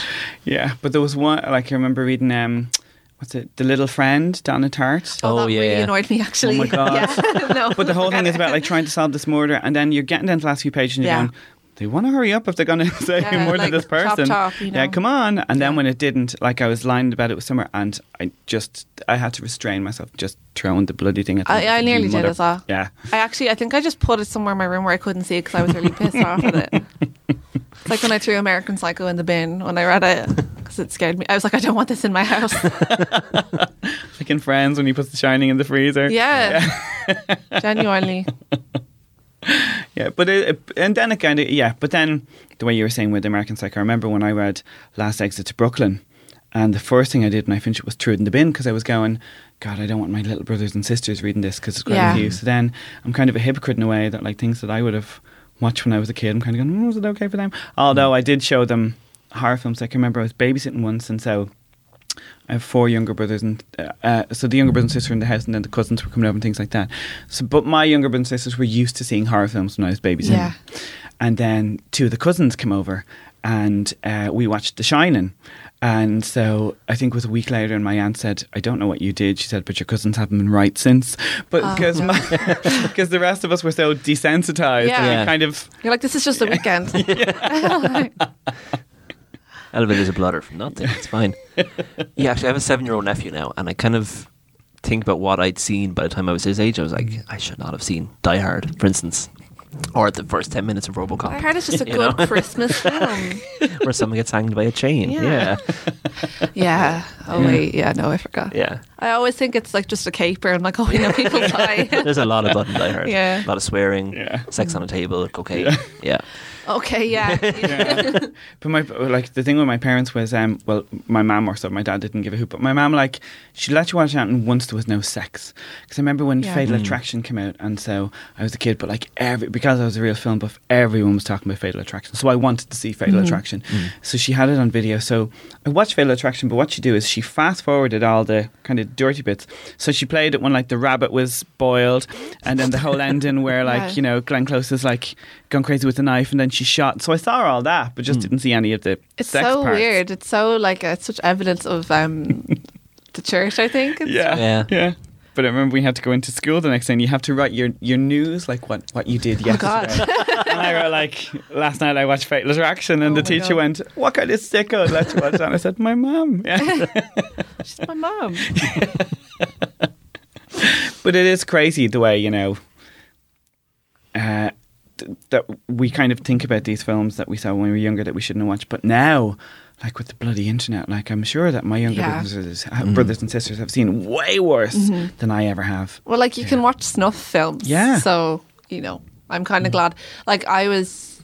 Yeah, but there was one like I remember reading um, what's it, The Little Friend, Donna Tartt. Oh, that yeah, really annoyed me actually. Oh my God. Yeah. no, But the whole thing is about like trying to solve this murder, and then you're getting down to the last few pages, and you're Yeah. going, "They want to hurry up if they're going to say Yeah, more than this person." you Yeah, come on. And then Yeah. when it didn't, like I was lying about it with somewhere, and I just I had to restrain myself, just throwing the bloody thing at. the- I, I nearly did mother. as well. Yeah. I actually, I think I just put it somewhere in my room where I couldn't see it because I was really pissed off at it. It's like when I threw American Psycho in the bin when I read it because it scared me. I was like, I don't want this in my house. Like in Friends when he puts the Shining in the freezer. Yeah, genuinely. Yeah, but it, it- and then it kind of yeah, but then the way you were saying with American Psycho, I remember when I read Last Exit to Brooklyn, and the first thing I did when I finished it was threw it in the bin because I was going, God, I don't want my little brothers and sisters reading this because it's quite Yeah. a few. So then I'm kind of a hypocrite in a way that like things that I would have watched when I was a kid, I'm kind of going, mm, was it okay for them? Although I did show them horror films. Like I remember I was babysitting once, and so. I have four younger brothers, and uh, uh, so the younger brother and sister were in the house, and then the cousins were coming over and things like that. So, but my younger brothers and sisters were used to seeing horror films when I was babysitting. Yeah. And then two of the cousins came over, and uh, we watched The Shining. And so I think it was a week later, and my aunt said, "I don't know what you did." She said, "But your cousins haven't been right since." But Oh, because no. because the rest of us were so desensitized, Yeah. Yeah. kind of You're like, this is just a weekend. Elevators a blotter for nothing. It's fine. yeah, actually, I have a seven-year-old nephew now, and I kind of think about what I'd seen by the time I was his age, I was like, I should not have seen Die Hard, for instance, or the first ten minutes of RoboCop. I heard it's just a good know? Christmas film. where someone gets hanged by a chain. Yeah. Yeah, Yeah. Oh wait. Yeah. No, I forgot. yeah. I always think it's like just a caper. I'm like, oh, you know, people die. There's a lot of blood in Die Hard. Yeah. a lot of swearing, Yeah. sex on a table, cocaine. Yeah, okay. Yeah. yeah. but my like the thing with my parents was um well my mum or so my dad didn't give a hoot but my mum like she let you watch it and once there was no sex because I remember when Yeah. Fatal Mm. Attraction came out and so I was a kid but like every because I was a real film buff everyone was talking about Fatal Attraction so I wanted to see Fatal Attraction so she had it on video so I watched Fatal Attraction but what she do is she fast forwarded all the kind of dirty bits so she played it when like the rabbit was boiled and then the whole ending where like Right. you know Glenn Close is like gone crazy with a knife and then she shot so I saw all that but just didn't see any of the It's sex so parts. weird. It's so like uh, it's such evidence of um the church. I think. It's, Yeah, Yeah. yeah. But I remember we had to go into school the next day and you have to write your, your news, like what, what you did Oh God. yesterday. and I wrote like, last night I watched Fatal Attraction and Oh the teacher God. went, what kind of sicko let you watch that? And I said, my mom. Yeah. She's my mom. but it is crazy the way, you know, uh, th- that we kind of think about these films that we saw when we were younger that we shouldn't have watched. But now, like with the bloody internet, like I'm sure that my younger Yeah. brothers, uh, mm. brothers and sisters have seen way worse Mm-hmm. than I ever have. Well, like you can watch snuff films. Yeah. So, you know, I'm kind of mm. glad. Like I was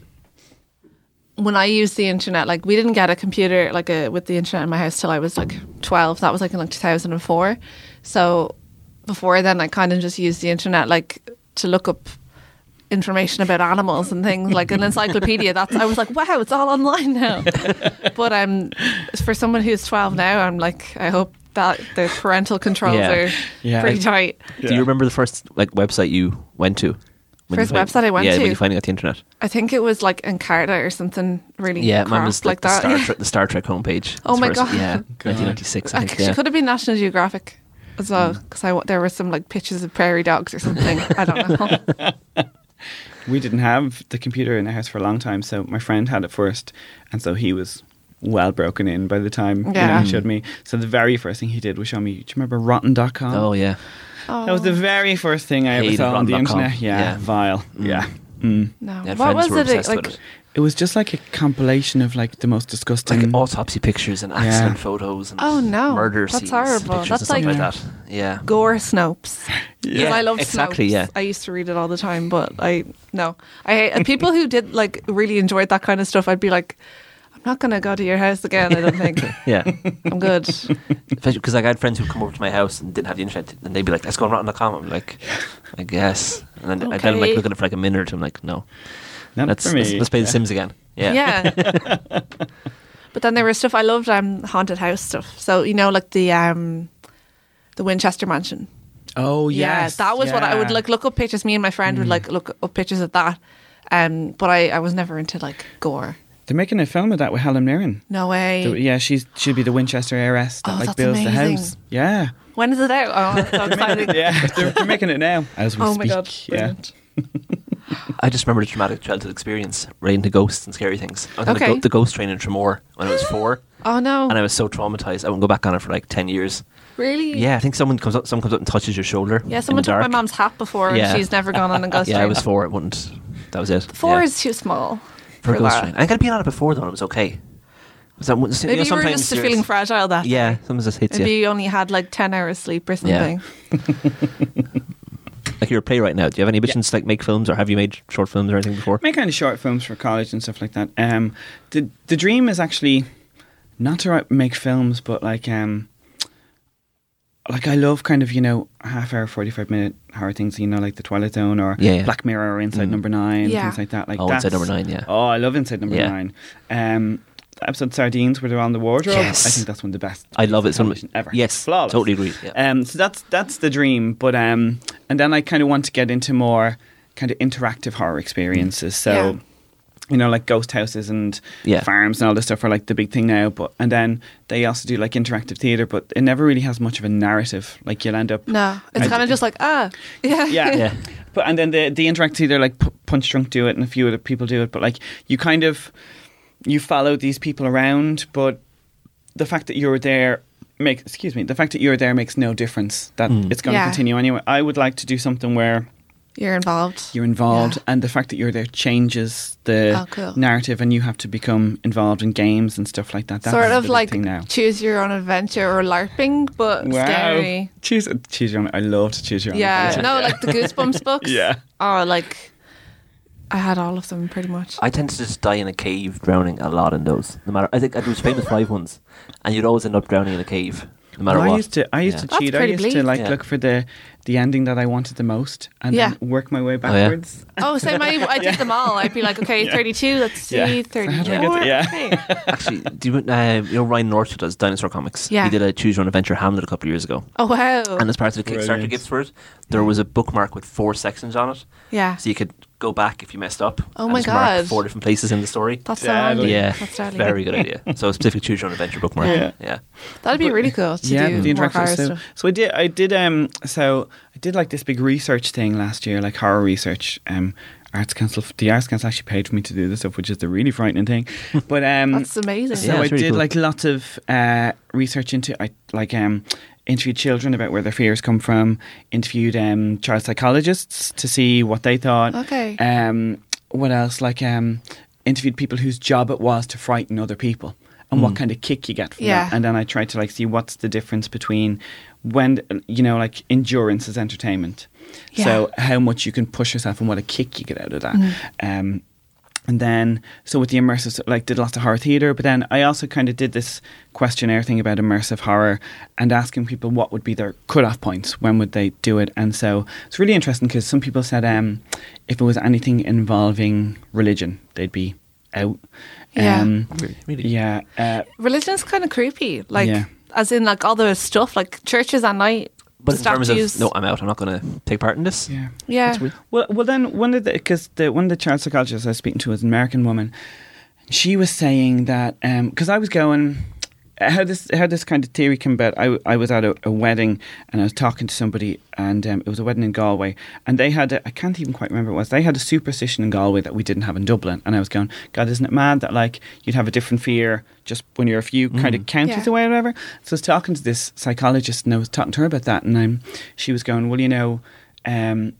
when I used the internet, like we didn't get a computer like a with the internet in my house till I was like 12. That was like in like 2004. So before then I kind of just used the internet like to look up information about animals and things like an encyclopedia that's I was like wow it's all online now but um for someone who's 12 now I'm like I hope that the parental controls Yeah. are Yeah. pretty tight Do you remember the first like website you went to? When First find- website I went yeah, to? when you finding out the internet. I think it was like Encarta or something really Yeah, mine crap was like like, the that. Star Trek, the Star Trek homepage. Oh was my first- God. Yeah, God. 1996. I think. Actually, Yeah. could have been National Geographic as well Mm. because I there were some like pictures of prairie dogs or something. I don't know. we didn't have the computer in the house for a long time, so my friend had it first, and so he was well broken in by the time you know, he showed me. So the very first thing he did was show me. Do you remember Rotten.com? Oh yeah. Oh, That was the very first thing I ever saw on the internet. Yeah, Yeah. vile. Yeah. Mm. no. Yeah, what was were it? Like it. It was just like a compilation of like the most disgusting. Like autopsy pictures and accident photos and Oh, no. murder That's scenes. horrible. That's like, like- that. Yeah. gore Snopes. Yeah, I love exactly, Snopes. yeah. I used to read it all the time, but I no. I hate and people who did like really enjoyed that kind of stuff. I'd be like, I'm not gonna go to your house again. I don't think Yeah. I'm good. Because like, I had friends who come over to my house and didn't have the internet, and they'd be like, "Let's go on Rotten.com." I'm like, "I guess," and then I then like Okay. looking at it for like a minute or two. I'm like, "No, Not let's for me. let's, let's play The Sims again." Yeah, Yeah. but then there was stuff I loved um haunted house stuff. So, you know, like the um the Winchester mansion. Oh yes, Yeah, that was what I would like look up pictures. Me and my friend would like look up pictures of that. Um but I, I was never into like gore. They're making a film of that with Helen Mirren. No way. The- yeah, she's she'd be the Winchester heiress that Oh, like that's builds the house. Yeah, when is it out? Oh, that's so exciting. yeah, they're, they're making it now as we oh speak. my god. yeah, brilliant. I just remember the traumatic childhood experience relating to ghosts and scary things. I was on the, Okay. go- the ghost train in Tramore when I was four, Oh no. and I was so traumatized. I wouldn't go back on it for like ten years. really? Yeah, I think someone comes up, someone comes up and touches your shoulder. Yeah, in someone took my dark. mom's hat before Yeah. and she's never gone on a ghost Yeah, I train. was four. It wouldn't. That was it. Four yeah. is too small. for a ghost that. train. I got been on it before though, and it was okay. Was that, you know, Maybe you were sometimes just you're- feeling fragile that Yeah, sometimes just hits Maybe you. you only had like 10 hours sleep or Yeah. something. Like you're a playwright now. Do you have any ambitions to like make films, or have you made short films or anything before? make kind of short films for college and stuff like that. Um, the the dream is actually not to write, make films, but like um, like I love kind of you know half hour, forty five minute horror things. You know, like the Twilight Zone or Yeah, yeah. Black Mirror or Inside Mm. Number Nine, Yeah. things like that. Like Oh, Inside Number Nine, yeah. Oh, I love Inside Number Yeah. Nine. Um, the episode Sardines where they're on the wardrobe. Yes. I think that's one of the best. I love it. so much ever. Yes, Flawless. totally agree. Yeah. Um, so that's that's the dream. But um, and then I kind of want to get into more kind of interactive horror experiences. So. Yeah. You know, like ghost houses and Yeah. farms and all this stuff are like the big thing now. But and then they also do like interactive theater, but it never really has much of a narrative. Like you'll end up No, it's kind of just like, ah, yeah. yeah. Yeah. But and then the the interactive theater like P- Punchdrunk do it and a few other people do it, but like you kind of you followed these people around, but the fact that you're there makes excuse me the fact that you're there makes no difference that Mm. it's going to Yeah. continue anyway. I would like to do something where You're involved. you're involved, Yeah. and the fact that you're there changes the Oh, cool. narrative, and you have to become involved in games and stuff like that. That's sort of like thing now. choose your own adventure or LARPing, but scary. Choose choose your own. I love to choose your own. Yeah, adventure. no, like the Goosebumps books. Yeah. Oh, like I had all of them pretty much. I tend to just die in a cave, drowning a lot in those. No matter, I think there was famous five ones, and you'd always end up drowning in a cave, no matter I what. used to I used Yeah. to That's cheat. I pretty used to like Yeah. look for the the ending that I wanted the most, and Yeah. then work my way backwards. Oh, same. I, I did them all. I'd be like, okay, Yeah. 32. Let's see, Yeah. How do I 34. to- yeah. okay. Actually, do you, uh, you know Ryan North who does dinosaur comics? Yeah. He did a Choose Your Own Adventure Hamlet a couple of years ago, Oh wow. and as part of the Kickstarter Brilliant. gifts for it, there was a bookmark with four sections on it, yeah. so you could go back if you messed up. Oh my God. Four different places in the story. That's so Deadly. handy. yeah, That's deadly. very good idea. So a specific Choose Your Own Adventure bookmark. Yeah. yeah. That'd be really cool to yeah, do the more horror so, stuff. so I did I did um so I did like this big research thing last year, like horror research. Um Arts Council the Arts Council actually paid for me to do this stuff, which is the really frightening thing. But um That's amazing. so Yeah, I really did cool. like lots of uh research into I like um interviewed children about where their fears come from, interviewed um child psychologists to see what they thought. Okay. Um what else? Like um interviewed people whose job it was to frighten other people and what kind of kick you get from Yeah. that. And then I tried to like see what's the difference between when you know like endurance is entertainment. Yeah. So how much you can push yourself and what a kick you get out of that. Um and then, so with the immersive, like, did lots of horror theatre, but then I also kind of did this questionnaire thing about immersive horror and asking people what would be their cut-off points, when would they do it, and so it's really interesting because some people said um, if it was anything involving religion, they'd be out. Yeah. Um, Really, really. yeah. Uh, Religion's kind of creepy. Like, Yeah. as in, like, all the stuff, like churches at night. But the in terms statues. of no, I'm out. I'm not going to take part in this. yeah. Yeah. Well, well, then one of the because the one of the child psychologists I was speaking to was an American woman. She was saying that um, because I was going how this how this kind of theory came about. I, I was at a, a wedding and I was talking to somebody and um, it was a wedding in Galway and they had a, I can't even quite remember what it was. They had a superstition in Galway that we didn't have in Dublin and I was going, God, isn't it mad that like you'd have a different fear just when you're a few kind of counties Yeah. away or whatever. So I was talking to this psychologist and I was talking to her about that and um, she was going, well, you know. Um,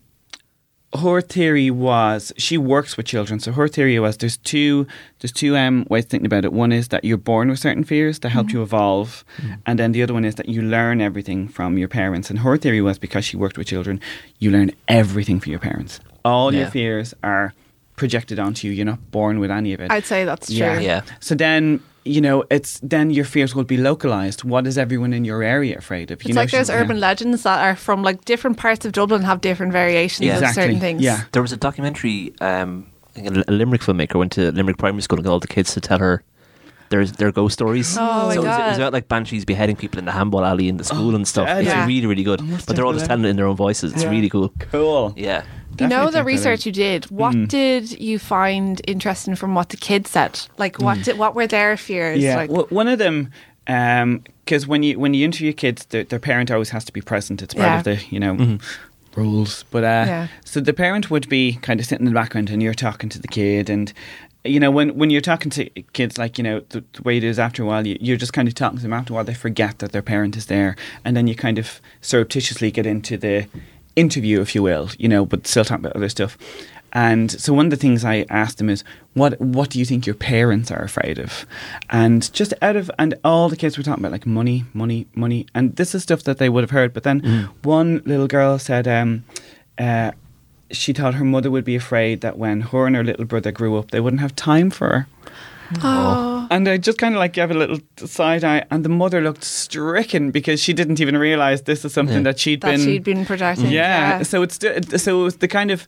her theory was she works with children so her theory was there's two there's two um, ways of thinking about it one is that you're born with certain fears that help you evolve and then the other one is that you learn everything from your parents and her theory was because she worked with children you learn everything from your parents all your fears are projected onto you you're not born with any of it I'd say that's true. yeah. Yeah. So then, you know, it's then your fears will be localized. What is everyone in your area afraid of? It's know, like there's she- urban legends that are from like different parts of Dublin have different variations Yeah. of Exactly. certain things. Yeah. There was a documentary. Um, I think a Limerick filmmaker went to Limerick Primary School and got all the kids to tell her their their ghost stories. Oh my so it was, it was God. about like banshees beheading people in the handball alley in the school and stuff. deadly. It's Yeah. really really good. But they're all just telling it in their own voices. It's Yeah. really cool. Cool. Yeah. You know the research you did. What Mm. did you find interesting from what the kids said? Like what did what were their fears? Mm. Yeah, Like, well, one of them, because when you when you interview kids, their, their parent always has to be present. It's part Yeah. of the you know rules. But uh, Yeah. so the parent would be kind of sitting in the background, and you're talking to the kid, and you know when when you're talking to kids, like you know the, the way it is after a while, you, you're just kind of talking to them. After a while, they forget that their parent is there, and then you kind of surreptitiously get into the interview, if you will, you know, but still talking about other stuff. And so one of the things I asked them is, what what do you think your parents are afraid of? And just out of and all the kids were talking about like money, money, money, and this is stuff that they would have heard. But then one little girl said, um, uh, she thought her mother would be afraid that when her and her little brother grew up, they wouldn't have time for her. oh, Uh-huh. And I just kind of like gave a little side eye, and the mother looked stricken because she didn't even realize this is something Yeah. that she'd that been she'd been projecting. yeah. So it's so it was the kind of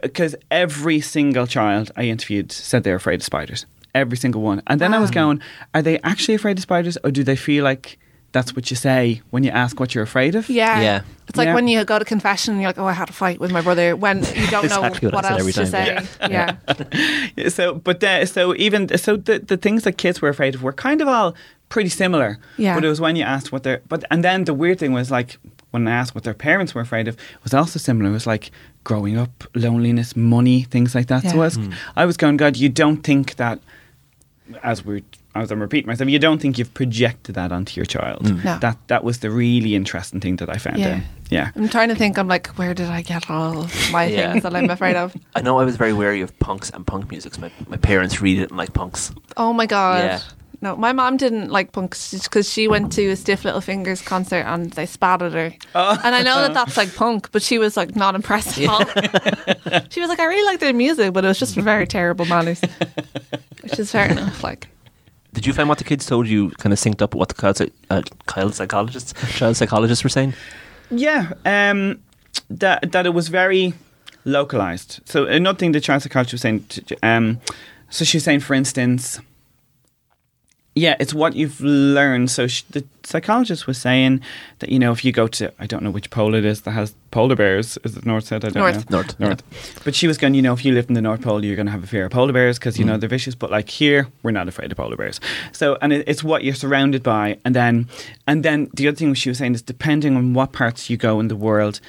because every single child I interviewed said they're afraid of spiders. Every single one. And then I was going, are they actually afraid of spiders, or do they feel like that's what you say when you ask what you're afraid of? Yeah. Yeah. It's like Yeah. when you go to confession and you're like, oh, I had a fight with my brother when you don't Exactly know what what, said every else to time, say. yeah. Yeah. So, but the, so even so, the the things that kids were afraid of were kind of all pretty similar. Yeah. But it was when you asked what their but and then the weird thing was like when I asked what their parents were afraid of was also similar. It was like growing up, loneliness, money, things like that. So Yeah. I was, hmm. I was going, God, you don't think that as we're as I'm repeating myself, you don't think you've projected that onto your child. Mm. No. That that was the really interesting thing that I found. Yeah. in. yeah. I'm trying to think. I'm like, where did I get all my Yeah. things that I'm afraid of? I know I was very wary of punks and punk music. 'cause My, my parents really didn't like punks. Oh my god. Yeah. No, my mom didn't like punks because she went to a Stiff Little Fingers concert and they spat at her. Oh. And I know that that's like punk, but she was like not impressed at all. she was like, I really like their music, but it was just very terrible manners, which is fair enough. Like, Did you find what the kids told you kind of synced up with what the child, uh, child psychologists, child psychologists were saying? Yeah, um, that that it was very localized. So another thing the child psychologist was saying. Um, so she was saying, for instance, yeah, it's what you've learned. So sh the psychologist was saying that you know if you go to I don't know which pole it is that has polar bears. Is it north side? I don't North. know. North, North. But she was going. You know, if you lived in the North Pole, you're going to have a fear of polar bears because you know mm. they're vicious. But like here, we're not afraid of polar bears. So and it, it's what you're surrounded by, and then and then the other thing she was saying is depending on what parts you go in the world.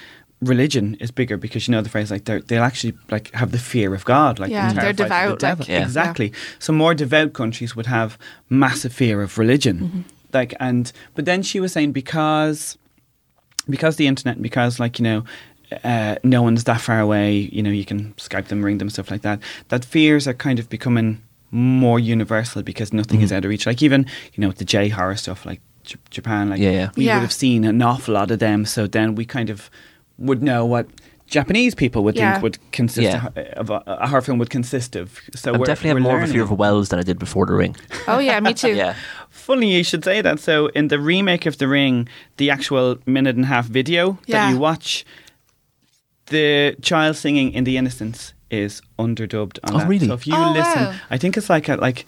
Religion is bigger because you know the phrase like they're- they'll actually like have the fear of God, like Yeah, they're they're terrified of devout, the like- Yeah. Exactly. So more devout countries would have massive fear of religion, Mm-hmm. like and but then she was saying because because the internet, because like you know, uh, no one's that far away. You know, you can Skype them, ring them, stuff like that. That fears are kind of becoming more universal because nothing is out of reach. Like even you know the J horror stuff, like J- Japan, like Yeah, yeah. we Yeah. would have seen an awful lot of them. So then we kind of would know what. Japanese people would Yeah. think would consist Yeah. of a, a horror film would consist of. So I we're, definitely have we're more of a fear of wells than I did before The Ring. oh yeah, me too. Yeah. Funny you should say that. So in the remake of The Ring, the actual minute and a half video Yeah. that you watch, the child singing in The Innocents is underdubbed on Oh, that. really? So if you Oh, listen, wow. I think it's like at like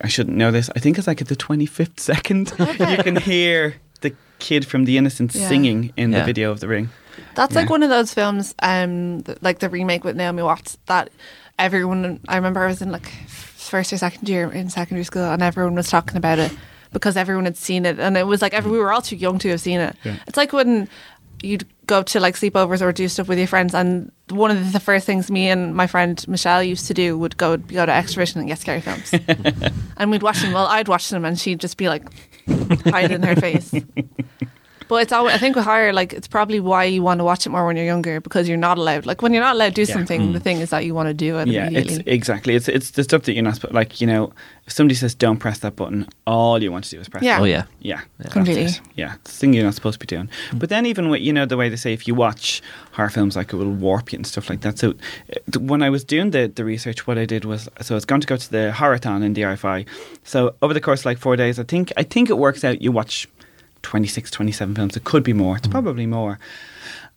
I shouldn't know this. I think it's like at the twenty fifth second you can hear the kid from The Innocents Yeah. singing in Yeah. the video of The Ring. That's like one of those films, um, th- like the remake with Naomi Watts. That everyone, I remember I was in like first or second year in secondary school, and everyone was talking about it because everyone had seen it, and it was like every, we were all too young to have seen it. Yeah. It's like when you'd go to like sleepovers or do stuff with your friends, and one of the first things me and my friend Michelle used to do would go go to Xtra-vision and get scary films, and we'd watch them. Well, I'd watch them, and she'd just be like hiding in her face. But it's always, I think with horror, like it's probably why you want to watch it more when you're younger because you're not allowed. Like when you're not allowed to do Yeah. something, the thing is that you want to do it Yeah, it's exactly. It's it's the stuff that you're not supposed. Like you know, if somebody says don't press that button, all you want to do is press. Yeah. it. Oh, yeah. Yeah, that's Completely. Yeah, it's the thing you're not supposed to be doing. But then even with you know the way they say if you watch horror films, like it will warp you and stuff like that. So uh, when I was doing the the research, what I did was so I was going to go to the Horrorthon in the IFI. So over the course of like four days, I think I think it works out. You watch 26, 27 films. It could be more. It's probably more.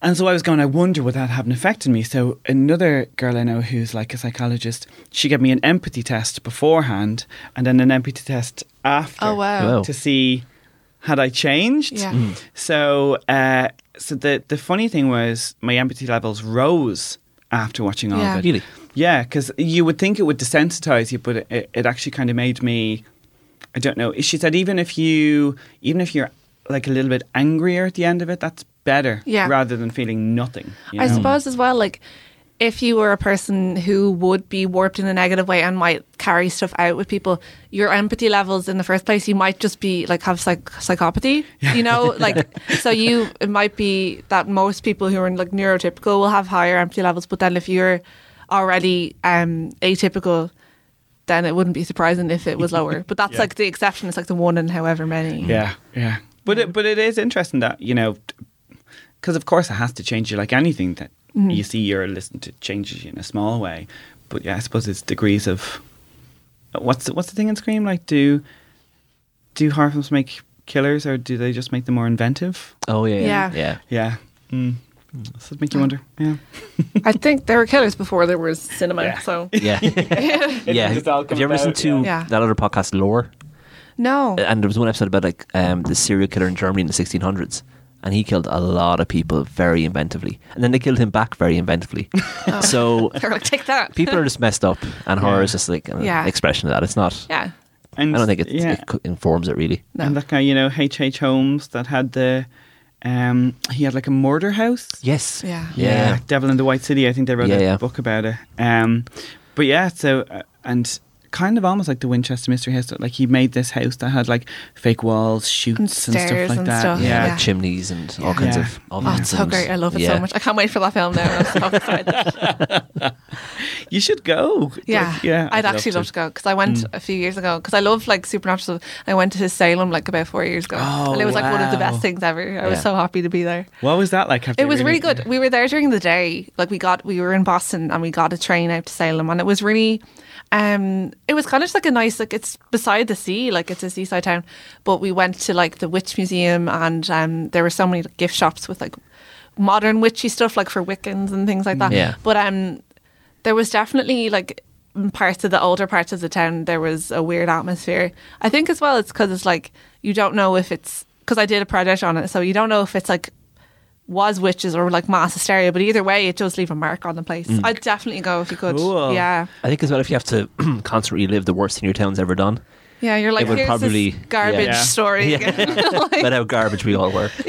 And so I was going, I wonder would that have an effect on me? So another girl I know who's like a psychologist, she gave me an empathy test beforehand and then an empathy test after Oh, wow. Wow. to see had I changed. Yeah. Hmm. So uh, so the the funny thing was my empathy levels rose after watching all Yeah. of it. Really? Yeah, because you would think it would desensitize you, but it, it actually kind of made me. I don't know. She said even if you even if you're like a little bit angrier at the end of it, that's better. Yeah. Rather than feeling nothing. you I suppose as well, like if you were a person who would be warped in a negative way and might carry stuff out with people, your empathy levels in the first place, you might just be like have psych- psychopathy. You know, like so you it might be that most people who are like neurotypical will have higher empathy levels, but then if you're already um, atypical. Then it wouldn't be surprising if it was lower, but that's Yeah. like the exception. It's like the one in however many. Yeah, yeah. But it, but it is interesting that you know, because of course it has to change you like anything that Mm-hmm. you see or listen to changes you in a small way. But yeah, I suppose it's degrees of what's the, what's the thing in Scream like? Do do horror films make killers or do they just make them more inventive? Oh, yeah. Yeah. Yeah. Yeah. Mm. Does that make you wonder? Yeah. I think there were killers before there was cinema. Yeah. So Yeah. yeah. just all Have you ever comes listened to yeah. that other podcast, Lore? No, And there was one episode about like um, the serial killer in Germany in the 1600s. And he killed a lot of people very inventively. And then they killed him back very inventively. So they're like take that. people are just messed up. And horror Yeah. is just like an Yeah. expression of that. It's not, yeah. And I don't think it, yeah. it co- informs it really. No. And that guy, you know, H. H. Holmes that had the um he had like a murder house. Yes. Yeah. Yeah. Devil in the White City. I think they wrote Yeah, a yeah. book about it. Um, but yeah, so uh, and kind of almost like the Winchester Mystery House. Like he made this house that had like fake walls, chutes, and, stuff like and that. stuff, Yeah. yeah, Yeah. like chimneys and all Yeah. kinds Yeah. of Oh, ovens. it's so great. I love it yeah. so much. I can't wait for that film now. I'm so excited. You should go. Yeah, Like, yeah. I'd, actually love love to go because I went Mm. a few years ago because I love like supernatural. I went to Salem like about four years ago, Oh, and it was like one of the best things ever. I was so happy to be there. What was that like? Have It was really good. yeah. We were there during the day. Like we got, we were in Boston and we got a train out to Salem, and it was really, um, it was kind of just like a nice, like it's beside the sea, like it's a seaside town. But we went to like the Witch Museum, and um, there were so many like, gift shops with like modern witchy stuff, like for Wiccans and things like that. Yeah. But um, there was definitely like parts of the older parts of the town there was a weird atmosphere. I think as well it's because it's like you don't know if it's because I did a project on it, so you don't know if it's like was witches or like mass hysteria. But either way, it does leave a mark on the place. I'd definitely go if you could. Cool. Yeah, I think as well if you have to constantly relive the worst thing your town's ever done, yeah. You're like It would here's probably- this garbage yeah. story. Yeah. again." Like, but how garbage we all were.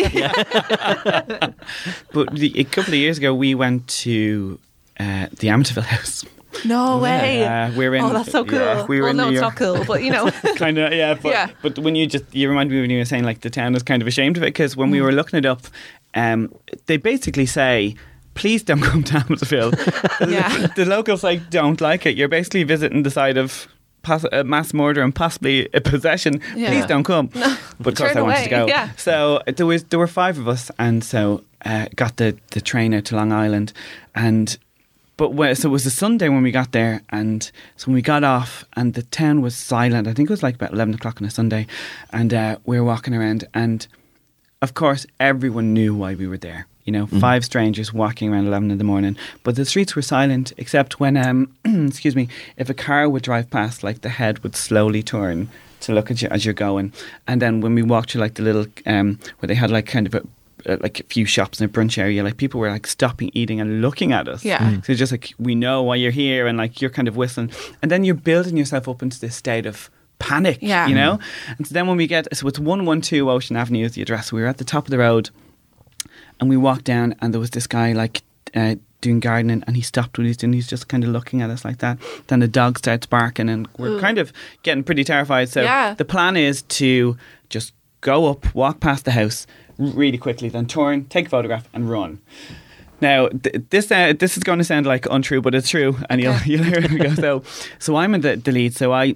But the, a couple of years ago, we went to uh, the Amityville House. No way. Yeah, we're in. oh, that's so cool. yeah, we were well, in no, New it's York. not cool, but you know. kind of yeah but, Yeah. but when you just you remind me when you were saying like the town is kind of ashamed of it because when Mm. we were looking it up um they basically say please don't come to Amityville Yeah. the, locals like don't like it you're basically visiting the site of poss- a mass murder and possibly a possession Yeah. please don't come but of course I wanted to go yeah. so there was there were five of us and so uh, got the the train out to Long Island and but when, so it was a Sunday when we got there, and so when we got off, and the town was silent. I think it was like about eleven o'clock on a Sunday, and uh, we were walking around, and of course everyone knew why we were there. You know, five strangers walking around eleven in the morning, but the streets were silent except when, um, excuse me, if a car would drive past, like the head would slowly turn to look at you as you're going, and then when we walked to like the little um, where they had like kind of a uh, like a few shops in a brunch area, like people were like stopping eating and looking at us. Yeah. Mm. So just like we know why you're here, and like you're kind of whistling, and then you're building yourself up into this state of panic. Yeah. You know. And so then when we get, so it's one one two Ocean Avenue is the address. We were at the top of the road, and we walked down, and there was this guy like. Uh, Doing gardening, and he stopped what he's doing. He's just kind of looking at us like that. Then the dog starts barking, and we're Ugh. kind of getting pretty terrified. So Yeah. the plan is to just go up, walk past the house r- really quickly, then turn, take a photograph, and run. Now, th- this uh, this is going to sound like untrue, but it's true, and Okay. you'll, you'll hear it go. So, so I'm in the, the lead. So I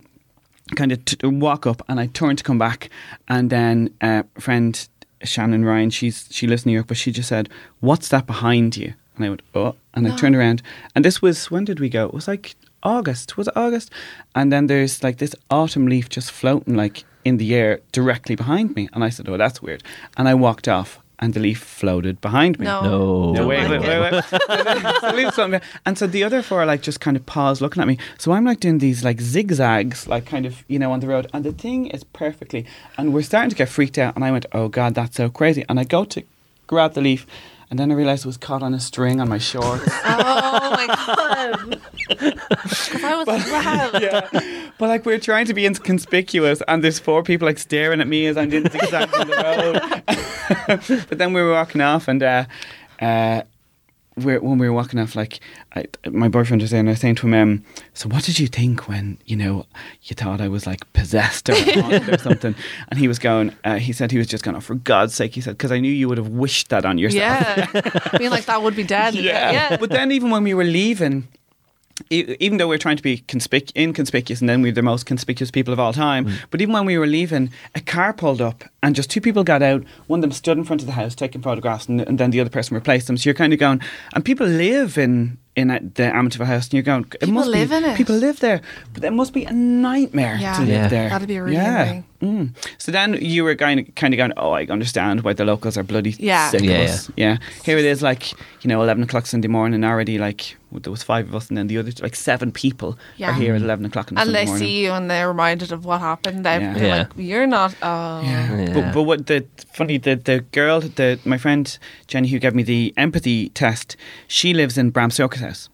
kind of t- walk up, and I turn to come back, and then uh, friend Shannon Ryan, she's she lives in New York, but she just said, "What's that behind you?" And I went, "Oh," and I turned around, and this was when did we go? It was like August. Was it August? And then there's like this autumn leaf just floating like in the air directly behind me, and I said, "Oh, that's weird," and I walked off. And the leaf floated behind me. No. No. No, wait, wait, wait, wait. So leave something- and so the other four like just kind of pause looking at me. So I'm like doing these like zigzags, like kind of, you know, on the road. And the thing is perfectly. And we're starting to get freaked out. And I went, oh God, that's so crazy. And I go to grab the leaf. And then I realised it was caught on a string on my shorts. Oh my god! I was wow. yeah. But like we're trying to be inconspicuous and there's four people like staring at me as I'm doing zigzags on the road. but then we were walking off and uh, uh, we're, when we were walking off, like I, my boyfriend was there, and I was saying to him, um, "So what did you think when you know you thought I was like possessed or or something?" And he was going, uh, he said he was just going, "Oh, for God's sake," he said, "because I knew you would have wished that on yourself." Yeah, being like that would be dead. yeah. yeah. But then even when we were leaving, even though we are trying to be conspic- inconspicuous and then we are the most conspicuous people of all time, Mm. but even when we were leaving, a car pulled up and just two people got out. One of them stood in front of the house taking photographs and, and then the other person replaced them. So you're kind of going, and people live in in a, the Amityville house and you're going, it People must live be, in it. People live there, but it must be a nightmare Yeah. to live Yeah. there. That'd be really yeah. annoying. Mm. So then you were kind of, kind of going, oh, I understand why the locals are bloody Yeah. sick Yeah, of us. Yeah. Here it is, like, you know, 11 o'clock Sunday morning already, like, there was five of us and then the other, like, seven people Yeah. are here at 11 o'clock on a And Sunday they morning. see you and they're reminded of what happened. They're Yeah. Yeah. like, you're not. Oh, Yeah. Yeah. But, but what the funny the the girl the my friend Jenny who gave me the empathy test she lives in Bram Stoker's house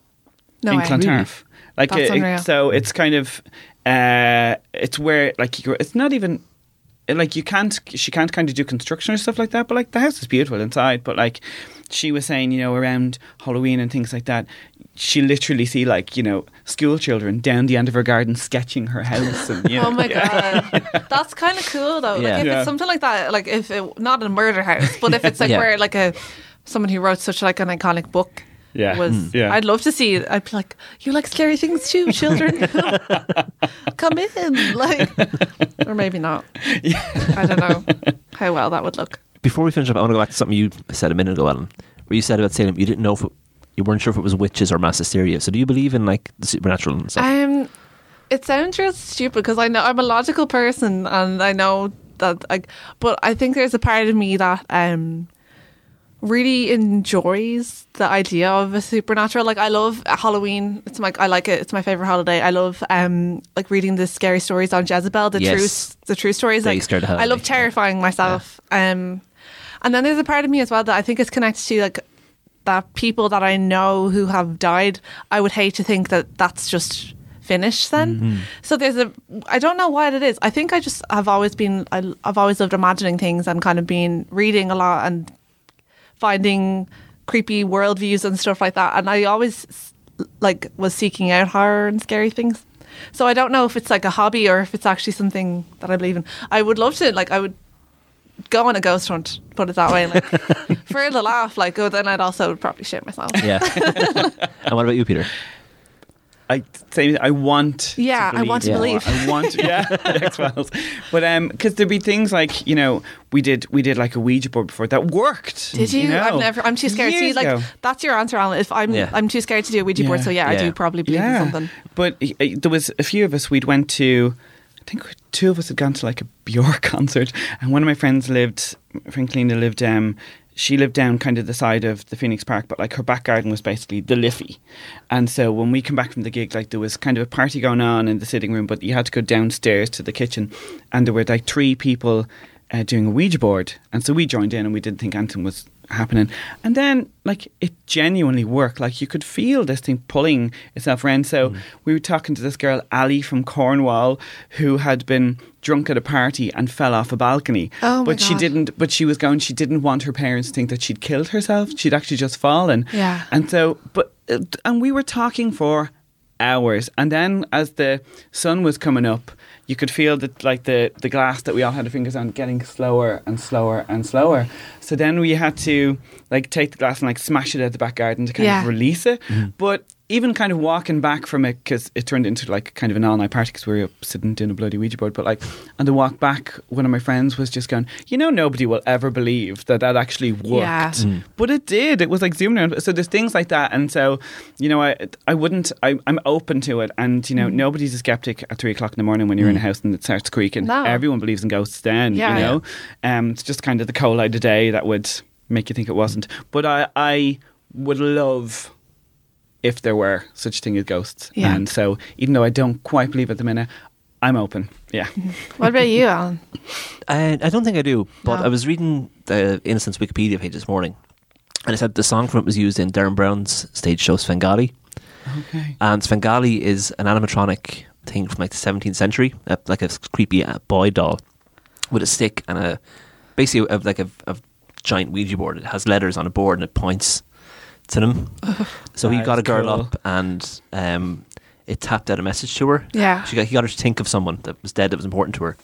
no in way. Clontarf like That's uh, unreal. so it's kind of uh it's where like you it's not even like you can't she can't kind of do construction or stuff like that but like the house is beautiful inside but like she was saying you know around Halloween and things like that she literally see like you know school children down the end of her garden sketching her house. And, you know, Oh my god, that's kind of cool though. Yeah. Like if Yeah. it's something like that, like if it, not a murder house, but if it's like Yeah. where like a someone who wrote such like an iconic book Yeah. was, Mm. Yeah. I'd love to see. I'd be like, you like scary things too, children. Come in, like, or maybe not. I don't know how well that would look. Before we finish up, I want to go back to something you said a minute ago, Alan, where you said about Salem, you didn't know if it, you weren't sure if it was witches or mass hysteria. So do you believe in like the supernatural and stuff? Um, it sounds real stupid because I know I'm a logical person and I know that like, but I think there's a part of me that um really enjoys the idea of a supernatural. Like I love Halloween. It's my I like it. It's my favorite holiday. I love um like reading the scary stories on Jezebel. The Yes. true the true stories. They Like scared the hell out I love terrifying myself. Um, and then there's a part of me as well that I think is connected to like that people that I know who have died, I would hate to think that that's just finished then. Mm-hmm. So there's a, I don't know what it is. I think I just have always been, I, I've always loved imagining things and kind of been reading a lot and finding creepy worldviews and stuff like that. And I always like was seeking out horror and scary things. So I don't know if it's like a hobby or if it's actually something that I believe in. I would love to, like, I would go on a ghost hunt, put it that way, like for the laugh. Like, oh, then I'd also probably shit myself. yeah. and what about you, Peter? I say I want. Yeah, I want to more. believe. I want. Yeah, X Files. But um, because there'd be things like you know we did we did like a Ouija board before that worked. Did you? know, I've never. I'm too scared. See, years like ago. that's your answer, Alan. If I'm, Yeah. I'm too scared to do a Ouija board. So yeah, I do probably believe in something. But uh, there was a few of us. We'd went to. I think two of us had gone to like a Bjork concert, and one of my friends lived. Frankly, lived. Um, she lived down kind of the side of the Phoenix Park, but like her back garden was basically the Liffey. And so when we come back from the gig, like there was kind of a party going on in the sitting room, but you had to go downstairs to the kitchen, and there were like three people uh, doing a Ouija board, and so we joined in, and we didn't think anything was happening. And then, like, it genuinely worked. Like, you could feel this thing pulling itself around. So, we were talking to this girl, Ali from Cornwall, who had been drunk at a party and fell off a balcony. Oh my but she didn't, but she was going, she didn't want her parents to think that she'd killed herself. She'd actually just fallen. Yeah. And so, but, uh, and we were talking for hours. And then as the sun was coming up, you could feel that like the, the glass that we all had our fingers on getting slower and slower and slower. So then we had to like take the glass and like smash it out the back garden to kind Yeah. of release it. Mm-hmm. But even kind of walking back from it because it turned into like kind of an all night party because we were up sitting doing a bloody Ouija board. But like on the walk back, one of my friends was just going, you know, nobody will ever believe that that actually worked. Yeah. But it did. It was like zooming around. So there's things like that, and so you know, I I wouldn't. I, I'm open to it, and you Mm. know, nobody's a skeptic at three o'clock in the morning when you're in a house and it starts creaking. No. Everyone believes in ghosts. Then Yeah. you know, um, it's just kind of the cold light of day that would make you think it wasn't. But I I would love if there were such thing as ghosts, Yeah. and so even though I don't quite believe at the minute, I'm open. Yeah. What about you, Alan? I, I don't think I do, but No. I was reading the Innocents Wikipedia page this morning, and it said the song from it was used in Derren Brown's stage show Svengali. Okay. And Svengali is an animatronic thing from like the 17th century, uh, like a creepy uh, boy doll with a stick and a basically a, like a, a giant Ouija board. It has letters on a board and it points to them. so he That got a girl cool. up and um, it tapped out a message to her. Yeah. She got, he got her to think of someone that was dead that was important to her.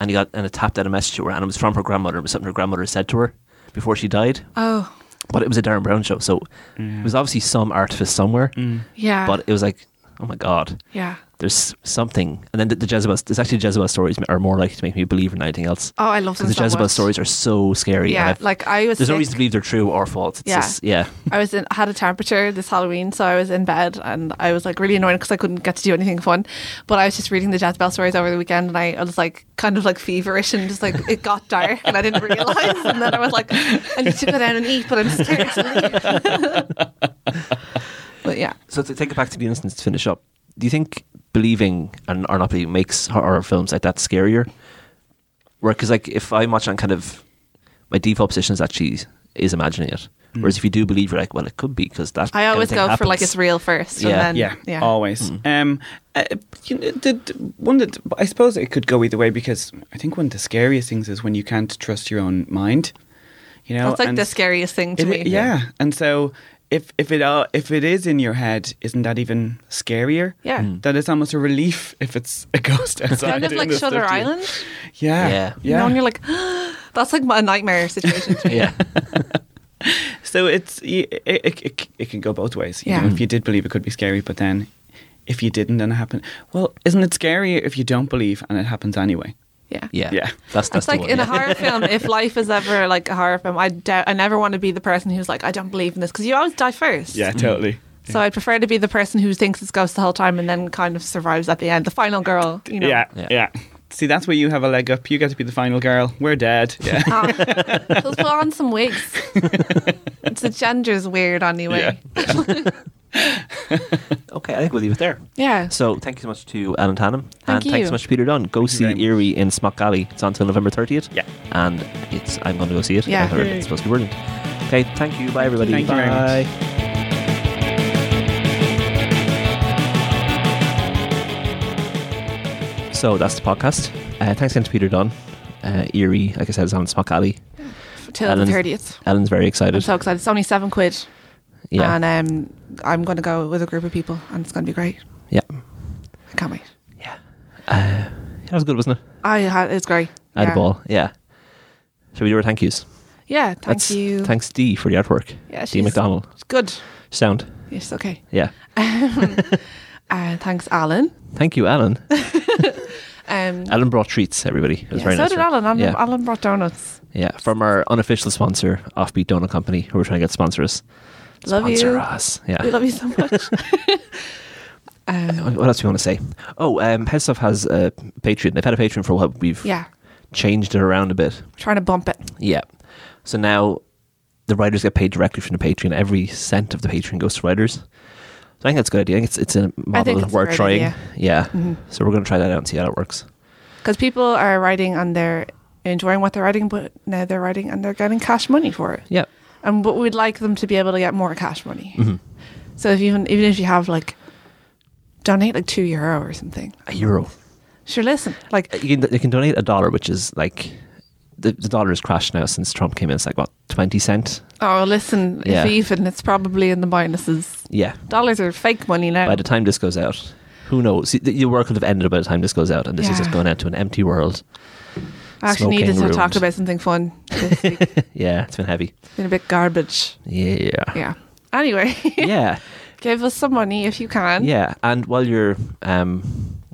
And he got and it tapped out a message to her and it was from her grandmother. It was something her grandmother said to her before she died. Oh, But it was a Derren Brown show, so it was obviously some artifice somewhere. Mm. yeah. But it was like, oh my god, yeah. there's something. And then the, the Jezebel, there's actually Jezebel stories are more likely to make me believe in anything else. Oh, I love them the so Jezebel much. stories are so scary. Yeah, like I was. there's no reason to believe they're true or false. It's Yeah. just, yeah. I was in had a temperature this Halloween, so I was in bed and I was like really annoyed because I couldn't get to do anything fun. But I was just reading the Jezebel stories over the weekend, and I, I was like kind of like feverish and just like it got dark, and I didn't realize. And then I was like, I need to go down and eat, but I'm scared to leave. But yeah, So to take it back to the Innocents to finish up, do you think believing and or not believing makes horror films like that scarier? Where because like if I'm watching kind of my default position is actually is imagining it. Whereas if you do believe, you're like, well, it could be because that. I always thing go for like it's real first. Yeah. and then, yeah, yeah. always. Um, uh, you know, the, the one that I suppose it could go either way because I think one of the scariest things is when you can't trust your own mind. You know, That's like and the scariest thing to it- me. yeah, and so if if it all if it is in your head, isn't that even scarier? Yeah. Mm. That it's almost a relief if it's a ghost outside. Kind of like this Shutter stuff to you. Island. Yeah, Yeah. You yeah. know, and you're like, that's like my nightmare situation. to me. Yeah. So it's it, it, it, it can go both ways. You Yeah. know, if you did believe it could be scary, but then if you didn't and it happened, well, isn't it scarier if you don't believe and it happens anyway? Yeah. Yeah. Yeah. That's that's It's like one. in a horror film, if life is ever like a horror film, I doubt, I never want to be the person who's like, I don't believe in this because you always die first. Yeah, totally. Mm. So I'd prefer to be the person who thinks it's ghosts the whole time and then kind of survives at the end, the final girl. You know. Yeah, Yeah. yeah, See, that's where you have a leg up. You get to be the final girl. We're dead. Yeah. Ah, just put on some wigs. it's the gender's weird anyway. Okay, I think we'll leave it there. Yeah. So thank you so much to Alan Tannum. and Thank thanks you. so much to Peter Dunn. Go see. Erie in Smock Alley. It's until November 30th. Yeah. And it's I'm going to go see it. Yeah. I heard it's supposed to be brilliant. Okay, thank you. Bye, everybody. Thank you very much. Bye. So that's the podcast. Uh, thanks again to Peter Dunn. Uh, Erie, like I said, is on Smock Alley. Till Ellen- the thirtieth. Ellen's very excited. I'm so excited. It's only seven quid, yeah. and um, I'm going to go with a group of people, and it's going to be great. yeah. I can't wait. Yeah. Uh, that was good, wasn't it? I had it's great. I had yeah. a ball. Yeah. Shall we do our thank yous? Yeah. Thank That's- you. Thanks, Dee, for the artwork. Yeah, Dee she's- McDonald. It's good. Sound. Yes. Okay. Yeah. Uh, thanks, Alan. Thank you, Alan. Um, Alan brought treats, everybody. It was yeah, very so nice. did. Alan. Alan, Yeah. Alan brought donuts. Yeah, from our unofficial sponsor, Offbeat Donut Company, who we're trying to get sponsor us. Love you. sponsor you. us. We love you so much. um, What what else do you want to say? Oh, um, has a Patreon. They've had a Patreon for a while. We've yeah. changed it around a bit. Trying to bump it. Yeah. So now the writers get paid directly from the Patreon. Every cent of the Patreon goes to writers. I think that's a good idea. I think it's, it's a model it's worth trying. idea. Yeah. Mhm. So we're going to try that out and see how it works. Because people are writing and they're enjoying what they're writing, but now they're writing and they're getting cash money for it. Yeah. And but we'd like them to be able to get more cash money. Mhm. So if even even if you have like donate like two euro or something, A euro. sure. Listen, like You can, you can donate a dollar, which is like the, the dollar has crashed now since Trump came in. It's like what twenty cent. oh, listen, Yeah. if even it's probably in the minuses. Yeah. Dollars are fake money now. By the time this goes out, who knows? The- Your work will have ended by the time this goes out, and this is just going out to an empty world. I actually needed to talk about something fun. This week. Yeah, it's been heavy. been a bit garbage. Yeah. Yeah. Anyway, Yeah. give us some money if you can. Yeah. And while you're um,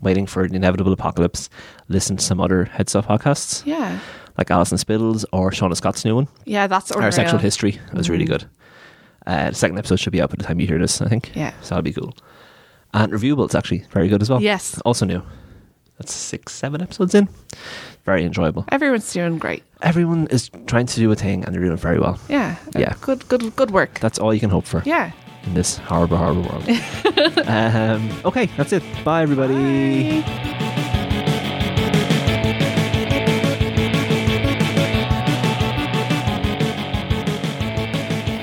waiting for an inevitable apocalypse, listen to some other HeadStuff podcasts, Yeah. Like Alison Spittle's or Shauna Scott's new one, Yeah, that's Our. Sexual History. It was really Mhm. good. Uh, the second episode should be out by the time you hear this, I think. Yeah. So that'll be cool. And Reviewable, it's actually very good as well. Yes. Also new. That's six, seven episodes in. Very enjoyable. Everyone's doing great. Everyone is trying to do a thing and they're doing it very well. Yeah. Yeah. Good good good work. That's all you can hope for yeah. in this horrible, horrible world. um, okay, that's it. Bye, everybody. Bye.